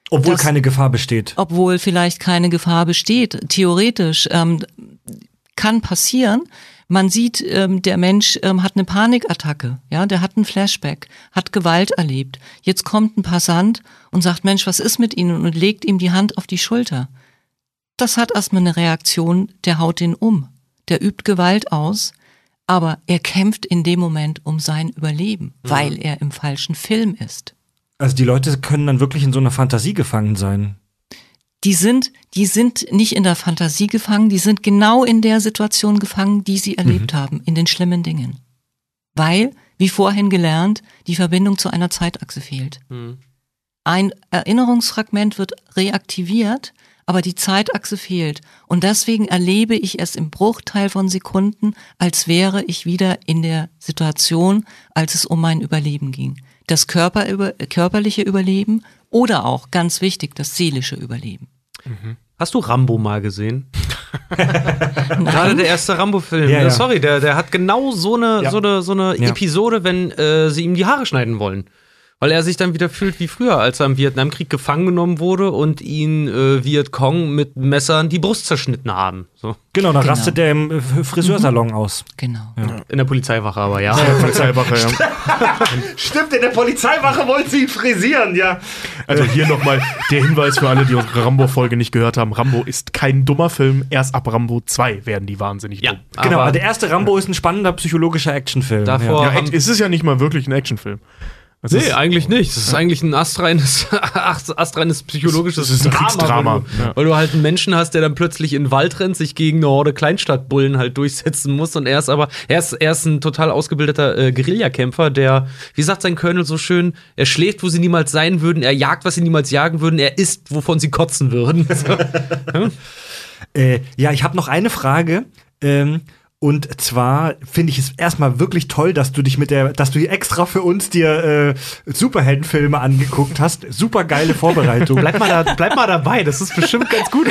Obwohl Das- keine Gefahr besteht. obwohl vielleicht keine Gefahr besteht. Theoretisch ähm, kann passieren. Man sieht, ähm, der Mensch ähm, hat eine Panikattacke, ja, der hat einen Flashback, hat Gewalt erlebt. Jetzt kommt ein Passant und sagt, Mensch, was ist mit Ihnen? und legt ihm die Hand auf die Schulter. Das hat erstmal eine Reaktion, der haut den um. Der übt Gewalt aus, aber er kämpft in dem Moment um sein Überleben, weil er im falschen Film ist. Also die Leute können dann wirklich in so einer Fantasie gefangen sein. Die sind, die sind nicht in der Fantasie gefangen, die sind genau in der Situation gefangen, die sie erlebt haben, in den schlimmen Dingen. Weil, wie vorhin gelernt, die Verbindung zu einer Zeitachse fehlt. Ein Erinnerungsfragment wird reaktiviert, aber die Zeitachse fehlt. Und deswegen erlebe ich es im Bruchteil von Sekunden, als wäre ich wieder in der Situation, als es um mein Überleben ging. Das körperliche Überleben oder auch, ganz wichtig, das seelische Überleben. Hast du Rambo mal gesehen? Gerade der erste Rambo-Film. Ja, ja. Äh, Sorry, der, der hat genau so eine, Ja. so eine, so eine Ja. Episode, wenn äh, sie ihm die Haare schneiden wollen. Weil er sich dann wieder fühlt wie früher, als er im Vietnamkrieg gefangen genommen wurde und ihn äh, Vietcong mit Messern die Brust zerschnitten haben. So. Genau, dann Genau. rastet der im äh, Friseursalon aus. Genau. In der Polizeiwache aber, ja. Polizeiwache, ja. Stimmt, in der Polizeiwache wollen sie ihn frisieren, ja. Also hier nochmal der Hinweis für alle, die unsere Rambo-Folge nicht gehört haben. Rambo ist kein dummer Film. Erst ab Rambo 2 werden die wahnsinnig Ja, dumm. Genau, aber aber der erste Rambo ist ein spannender psychologischer Actionfilm. Davor- Ja, Act- es ist ja nicht mal wirklich ein Actionfilm. Es Nee, ist, eigentlich nicht. Das ist eigentlich ein astreines, ast- astreines psychologisches Das ist ein Drama, Kriegsdrama, Weil du, ja. weil du halt einen Menschen hast, der dann plötzlich in den Wald rennt, sich gegen eine Horde Kleinstadtbullen halt durchsetzen muss. Und er ist aber, er ist, er ist ein total ausgebildeter äh, Guerillakämpfer, der, wie sagt sein Colonel so schön, er schläft, wo sie niemals sein würden, er jagt, was sie niemals jagen würden, er isst, wovon sie kotzen würden. So. Äh, ja, ich habe noch eine Frage. Ähm, und zwar finde ich es erstmal wirklich toll, dass du dich mit der, dass du hier extra für uns dir äh, Superheldenfilme angeguckt hast. Super geile Vorbereitung. bleib, mal da, bleib mal dabei, das ist bestimmt ganz gut.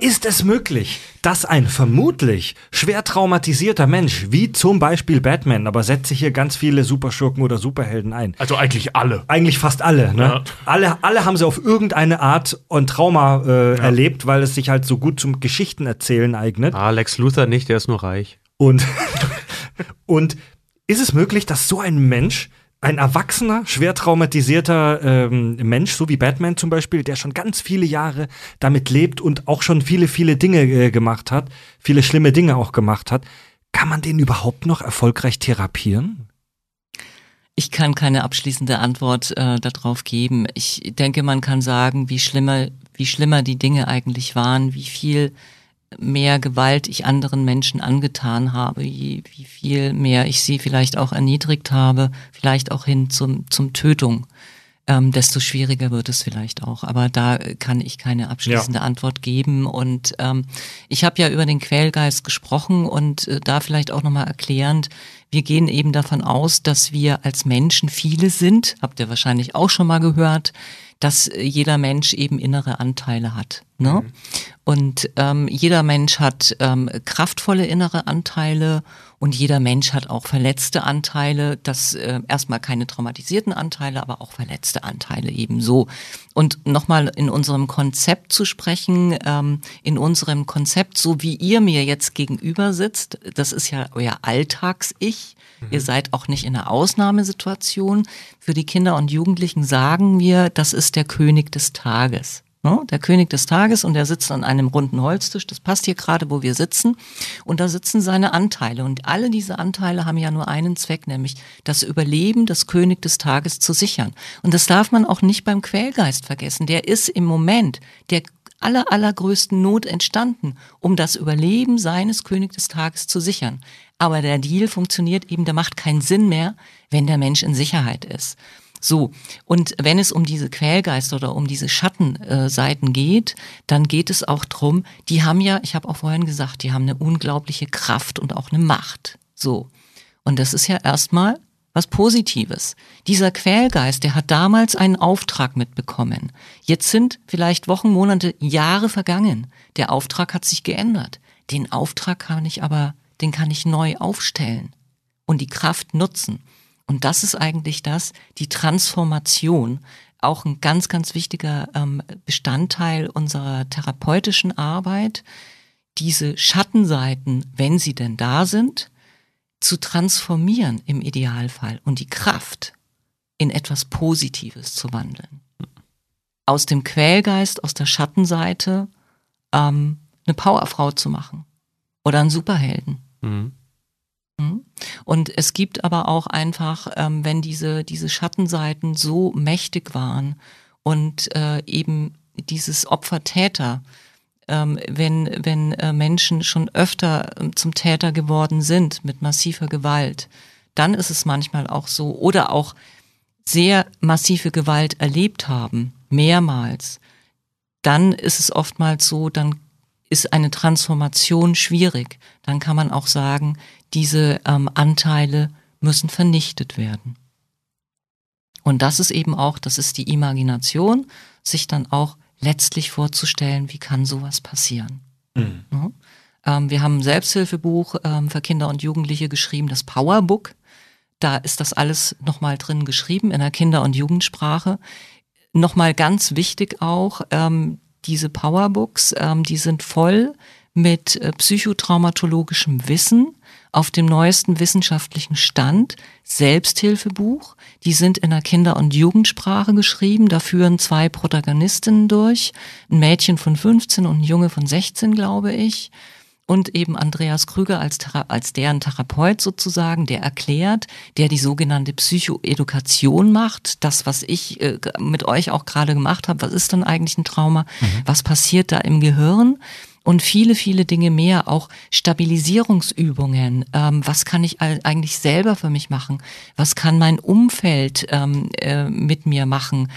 Ist es möglich, dass ein vermutlich schwer traumatisierter Mensch, wie zum Beispiel Batman, aber setze hier ganz viele Superschurken oder Superhelden ein, also eigentlich alle. Eigentlich fast alle, ne? Ja. Alle, alle haben sie auf irgendeine Art ein Trauma äh, erlebt, weil es sich halt so gut zum Geschichtenerzählen eignet. Ah, Lex Luthor nicht, der ist nur reich. Und, und ist es möglich, dass so ein Mensch, ein erwachsener, schwer traumatisierter ähm, Mensch, so wie Batman zum Beispiel, der schon ganz viele Jahre damit lebt und auch schon viele, viele Dinge äh, gemacht hat, viele schlimme Dinge auch gemacht hat, kann man den überhaupt noch erfolgreich therapieren? Ich kann keine abschließende Antwort äh, darauf geben. Ich denke, man kann sagen, wie schlimmer, wie schlimmer die Dinge eigentlich waren, wie viel mehr Gewalt ich anderen Menschen angetan habe, wie, wie viel mehr ich sie vielleicht auch erniedrigt habe, vielleicht auch hin zum, zum Tötung, ähm, desto schwieriger wird es vielleicht auch. Aber da kann ich keine abschließende Antwort geben. Und ähm, ich habe ja über den Quälgeist gesprochen und äh, da vielleicht auch nochmal erklärend, wir gehen eben davon aus, dass wir als Menschen viele sind, habt ihr wahrscheinlich auch schon mal gehört, dass äh, jeder Mensch eben innere Anteile hat. Ne? Und ähm, jeder Mensch hat ähm, kraftvolle innere Anteile und jeder Mensch hat auch verletzte Anteile. Das äh, erstmal keine traumatisierten Anteile, aber auch verletzte Anteile ebenso. Und nochmal in unserem Konzept zu sprechen, ähm, in unserem Konzept, so wie ihr mir jetzt gegenüber sitzt, das ist ja euer Alltags-Ich. Ihr seid auch nicht in einer Ausnahmesituation. Für die Kinder und Jugendlichen sagen wir, das ist der König des Tages. Ne? Der König des Tages und der sitzt an einem runden Holztisch. Das passt hier gerade, wo wir sitzen. Und da sitzen seine Anteile. Und alle diese Anteile haben ja nur einen Zweck, nämlich das Überleben des König des Tages zu sichern. Und das darf man auch nicht beim Quälgeist vergessen. Der ist im Moment der aller, allergrößten Not entstanden, um das Überleben seines König des Tages zu sichern. Aber der Deal funktioniert eben, der macht keinen Sinn mehr, wenn der Mensch in Sicherheit ist. So, und wenn es um diese Quälgeister oder um diese Schattenseiten geht, dann geht es auch drum, die haben ja, ich habe auch vorhin gesagt, die haben eine unglaubliche Kraft und auch eine Macht. So. Und das ist ja erstmal was Positives. Dieser Quälgeist, der hat damals einen Auftrag mitbekommen. Jetzt sind vielleicht Wochen, Monate, Jahre vergangen. Der Auftrag hat sich geändert. Den Auftrag kann ich aber, den kann ich neu aufstellen und die Kraft nutzen. Und das ist eigentlich das, die Transformation, auch ein ganz, ganz wichtiger ähm, Bestandteil unserer therapeutischen Arbeit, diese Schattenseiten, wenn sie denn da sind, zu transformieren im Idealfall und die Kraft in etwas Positives zu wandeln. Aus dem Quälgeist, aus der Schattenseite ähm, eine Powerfrau zu machen oder einen Superhelden. Mhm. mhm. Und es gibt aber auch einfach, ähm, wenn diese, diese Schattenseiten so mächtig waren und äh, eben dieses Opfer-Täter, ähm, wenn, wenn äh, Menschen schon öfter äh, zum Täter geworden sind mit massiver Gewalt, dann ist es manchmal auch so, oder auch sehr massive Gewalt erlebt haben, mehrmals, dann ist es oftmals so, dann ist eine Transformation schwierig. Dann kann man auch sagen, diese ähm, Anteile müssen vernichtet werden. Und das ist eben auch, das ist die Imagination, sich dann auch letztlich vorzustellen, wie kann sowas passieren. Mhm. Ja? Ähm, wir haben ein Selbsthilfebuch ähm, für Kinder und Jugendliche geschrieben, das Powerbook. Da ist das alles nochmal drin geschrieben in der Kinder- und Jugendsprache. Nochmal ganz wichtig auch, ähm, diese Powerbooks, ähm, die sind voll mit äh, psychotraumatologischem Wissen auf dem neuesten wissenschaftlichen Stand, Selbsthilfebuch. Die sind in der Kinder- und Jugendsprache geschrieben. Da führen zwei Protagonistinnen durch. Ein Mädchen von 15 und ein Junge von 16, glaube ich. Und eben Andreas Krüger als, als deren Therapeut sozusagen, der erklärt, der die sogenannte Psychoedukation macht. Das, was ich äh, mit euch auch gerade gemacht habe. Was ist denn eigentlich ein Trauma? Mhm. Was passiert da im Gehirn? und viele, viele Dinge mehr, auch Stabilisierungsübungen. Ähm, was kann ich eigentlich selber für mich machen? Was kann mein Umfeld ähm, äh, mit mir machen?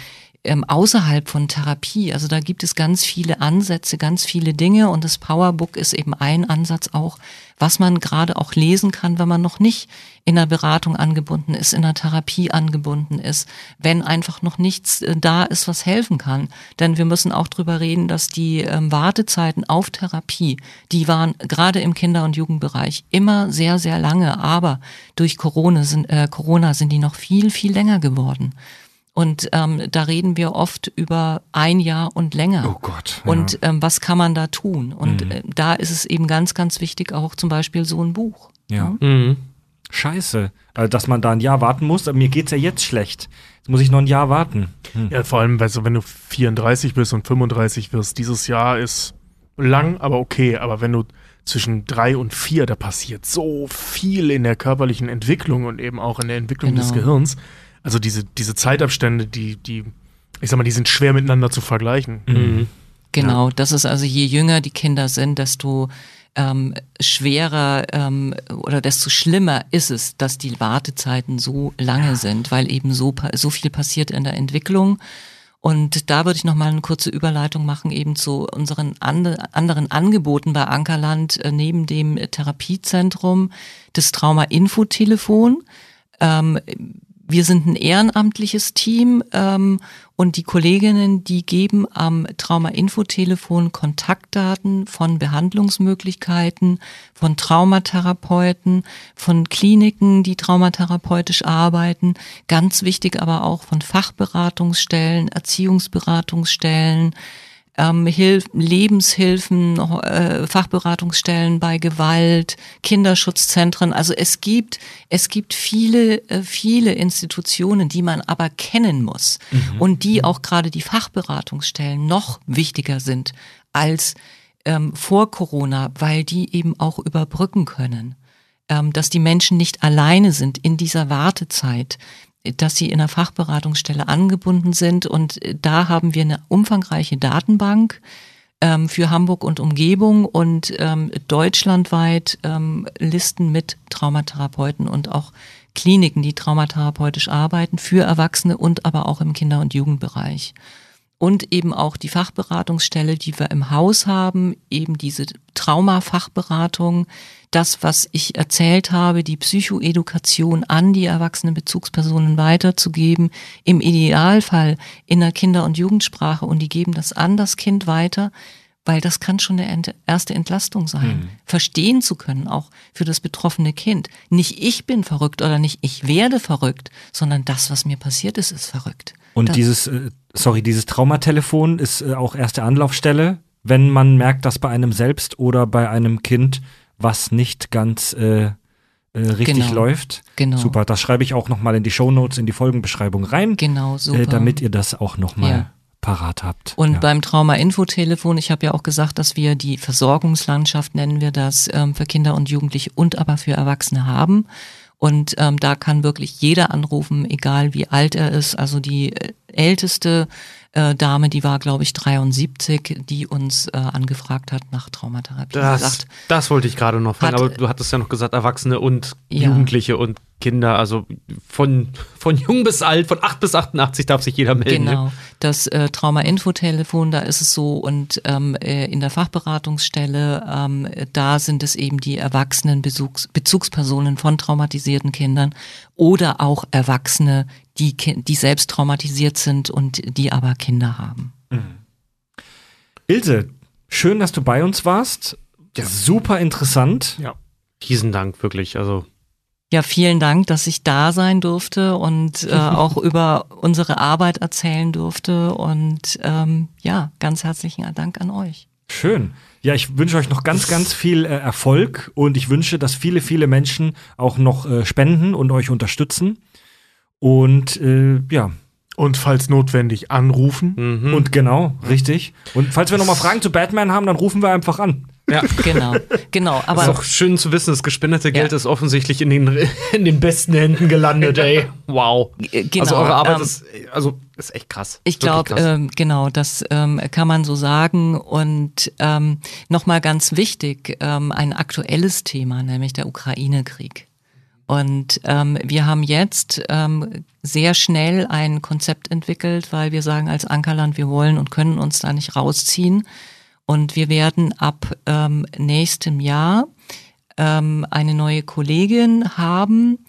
Ähm, außerhalb von Therapie. Also da gibt es ganz viele Ansätze, ganz viele Dinge und das Powerbook ist eben ein Ansatz auch, was man gerade auch lesen kann, wenn man noch nicht in der Beratung angebunden ist, in der Therapie angebunden ist, wenn einfach noch nichts äh, da ist, was helfen kann. Denn wir müssen auch drüber reden, dass die ähm, Wartezeiten auf Therapie, die waren gerade im Kinder- und Jugendbereich immer sehr, sehr lange, aber durch Corona sind, äh, Corona sind die noch viel, viel länger geworden. Und ähm, da reden wir oft über ein Jahr und länger. Oh Gott. Ja. Und ähm, was kann man da tun? Und mhm. äh, da ist es eben ganz, ganz wichtig, auch zum Beispiel so ein Buch. Ja. ja? Mhm. Scheiße, also, dass man da ein Jahr warten muss. Aber mir geht's ja jetzt schlecht. Jetzt muss ich noch ein Jahr warten. Hm. Ja, vor allem, weißt du, wenn du 34 bist und 35 wirst, dieses Jahr ist lang, aber okay. Aber wenn du zwischen drei und vier, da passiert so viel in der körperlichen Entwicklung und eben auch in der Entwicklung genau. des Gehirns also diese, diese Zeitabstände, die, die, ich sag mal, die sind schwer miteinander zu vergleichen. Mhm. Genau, ja. das ist also, je jünger die Kinder sind, desto ähm, schwerer ähm, oder desto schlimmer ist es, dass die Wartezeiten so lange ja. sind, weil eben so, so viel passiert in der Entwicklung. Und da würde ich noch mal eine kurze Überleitung machen eben zu unseren ande, anderen Angeboten bei Ankerland äh, neben dem Therapiezentrum das Trauma-Info-Telefon. Ähm, wir sind ein ehrenamtliches Team ähm, und die Kolleginnen, die geben am Trauma-Info-Telefon Kontaktdaten von Behandlungsmöglichkeiten, von Traumatherapeuten, von Kliniken, die traumatherapeutisch arbeiten. Ganz wichtig aber auch von Fachberatungsstellen, Erziehungsberatungsstellen, ähm, Hilf Lebenshilfen, äh, Fachberatungsstellen bei Gewalt, Kinderschutzzentren. Also es gibt, es gibt viele, äh, viele Institutionen, die man aber kennen muss mhm. und die auch gerade die Fachberatungsstellen noch wichtiger sind als ähm, vor Corona, weil die eben auch überbrücken können ähm, dass die Menschen nicht alleine sind in dieser Wartezeit, dass sie in einer Fachberatungsstelle angebunden sind. Und äh, da haben wir eine umfangreiche Datenbank ähm, für Hamburg und Umgebung und ähm, deutschlandweit ähm, Listen mit Traumatherapeuten und auch Kliniken, die traumatherapeutisch arbeiten für Erwachsene und aber auch im Kinder- und Jugendbereich. Und eben auch die Fachberatungsstelle, die wir im Haus haben, eben diese Traumafachberatung, das, was ich erzählt habe, die Psychoedukation an die erwachsenen Bezugspersonen weiterzugeben, im Idealfall in der Kinder- und Jugendsprache und die geben das an das Kind weiter, weil das kann schon eine erste Entlastung sein. Mhm. Verstehen zu können, auch für das betroffene Kind. Nicht ich bin verrückt oder nicht ich werde verrückt, sondern das, was mir passiert ist, ist verrückt. Und das dieses, äh, sorry, dieses Traumatelefon ist äh, auch erste Anlaufstelle, wenn man merkt, dass bei einem selbst oder bei einem Kind was nicht ganz äh, äh, richtig Genau. läuft. Genau. Super, das schreibe ich auch nochmal in die Shownotes, in die Folgenbeschreibung rein, Genau, super. äh, damit ihr das auch nochmal Ja. parat habt. Und ja. beim Trauma-Infotelefon, ich habe ja auch gesagt, dass wir die Versorgungslandschaft, nennen wir das, ähm, für Kinder und Jugendliche und aber für Erwachsene haben. Und ähm, da kann wirklich jeder anrufen, egal wie alt er ist. Also die äh, älteste äh, Dame, die war, glaube ich, 73, die uns äh, angefragt hat nach Traumatherapie. Das, Gesagt, das wollte ich gerade noch fragen, Hat- aber du hattest ja noch gesagt, Erwachsene und Ja. Jugendliche und Kinder, also von, von jung bis alt, von 8 bis 88 darf sich jeder melden. ne? Genau, das äh, Trauma-Info-Telefon, da ist es so und ähm, äh, in der Fachberatungsstelle, ähm, da sind es eben die erwachsenen Bezugs Bezugspersonen von traumatisierten Kindern oder auch Erwachsene, die, die selbst traumatisiert sind und die aber Kinder haben. Ilse, schön, dass du bei uns warst. Super interessant. Ja. Riesen Dank, wirklich. Also, Ja, vielen Dank, dass ich da sein durfte und äh, auch über unsere Arbeit erzählen durfte und ähm, ja, ganz herzlichen Dank an euch. Schön. Ja, ich wünsche euch noch ganz, ganz viel äh, Erfolg und ich wünsche, dass viele, viele Menschen auch noch äh, spenden und euch unterstützen. Und äh, ja, Und falls notwendig anrufen. mhm. und genau, richtig. Und falls wir nochmal Fragen zu Batman haben, dann rufen wir einfach an. Ja. Genau, genau. Aber ist auch schön zu wissen, das gespendete Geld Ja. ist offensichtlich in den, in den besten Händen gelandet, ey. Wow. Äh, genau, also eure Arbeit ähm, ist, also, ist echt krass. Ich glaube, ähm, genau, das ähm, kann man so sagen. Und ähm, nochmal ganz wichtig, ähm, ein aktuelles Thema, nämlich der Ukraine-Krieg. Und ähm, wir haben jetzt ähm, sehr schnell ein Konzept entwickelt, weil wir sagen als Ankerland, wir wollen und können uns da nicht rausziehen. Und wir werden ab ähm, nächstem Jahr ähm, eine neue Kollegin haben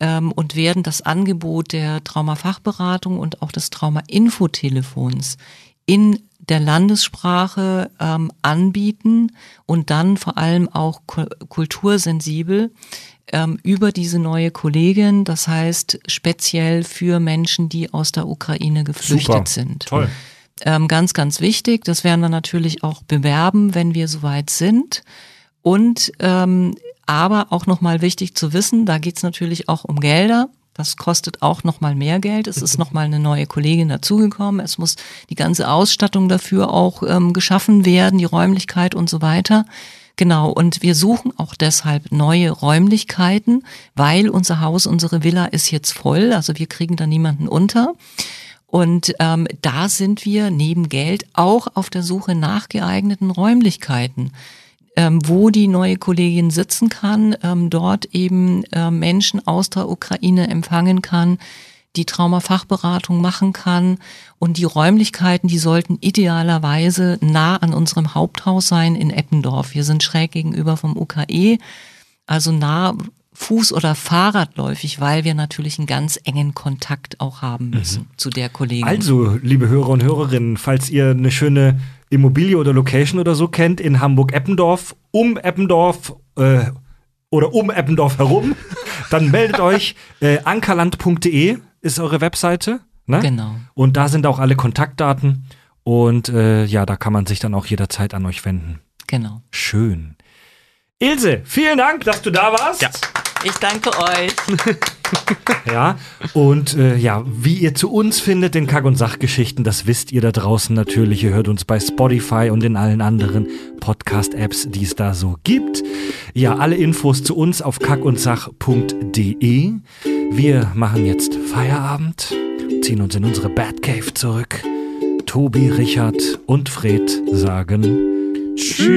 ähm, und werden das Angebot der Traumafachberatung und auch des Trauma-Infotelefons in der Landessprache ähm, anbieten und dann vor allem auch ku- kultursensibel ähm, über diese neue Kollegin, das heißt speziell für Menschen, die aus der Ukraine geflüchtet sind. Toll. Ähm, ganz, ganz wichtig. Das werden wir natürlich auch bewerben, wenn wir soweit sind. Und ähm, aber auch nochmal wichtig zu wissen, da geht's natürlich auch um Gelder. Das kostet auch nochmal mehr Geld. Es ist nochmal eine neue Kollegin dazugekommen. Es muss die ganze Ausstattung dafür auch ähm, geschaffen werden, die Räumlichkeit und so weiter. Genau, und wir suchen auch deshalb neue Räumlichkeiten, weil unser Haus, unsere Villa ist jetzt voll, also wir kriegen da niemanden unter. Und ähm, da sind wir neben Geld auch auf der Suche nach geeigneten Räumlichkeiten, ähm, wo die neue Kollegin sitzen kann, ähm, dort eben äh, Menschen aus der Ukraine empfangen kann, die Traumafachberatung machen kann. Und die Räumlichkeiten, die sollten idealerweise nah an unserem Haupthaus sein in Eppendorf. Wir sind schräg gegenüber vom UKE, also nah Fuß- oder Fahrradläufig, weil wir natürlich einen ganz engen Kontakt auch haben müssen zu der Kollegin. Also, liebe Hörer und Hörerinnen, falls ihr eine schöne Immobilie oder Location oder so kennt in Hamburg-Eppendorf, um Eppendorf äh, oder um Eppendorf herum, dann meldet euch. Äh, ankerland.de ist eure Webseite. Ne? Genau. Und da sind auch alle Kontaktdaten. Und äh, ja, da kann man sich dann auch jederzeit an euch wenden. Genau. Schön. Ilse, vielen Dank, dass du da warst. Ja. Ich danke euch. Ja, und äh, ja, wie ihr zu uns findet in Kack- und Sachgeschichten, das wisst ihr da draußen natürlich. Ihr hört uns bei Spotify und in allen anderen Podcast-Apps, die es da so gibt. Ja, alle Infos zu uns auf kackundsach.de. Wir machen jetzt Feierabend, ziehen uns in unsere Batcave zurück. Tobi, Richard und Fred sagen Tschüss.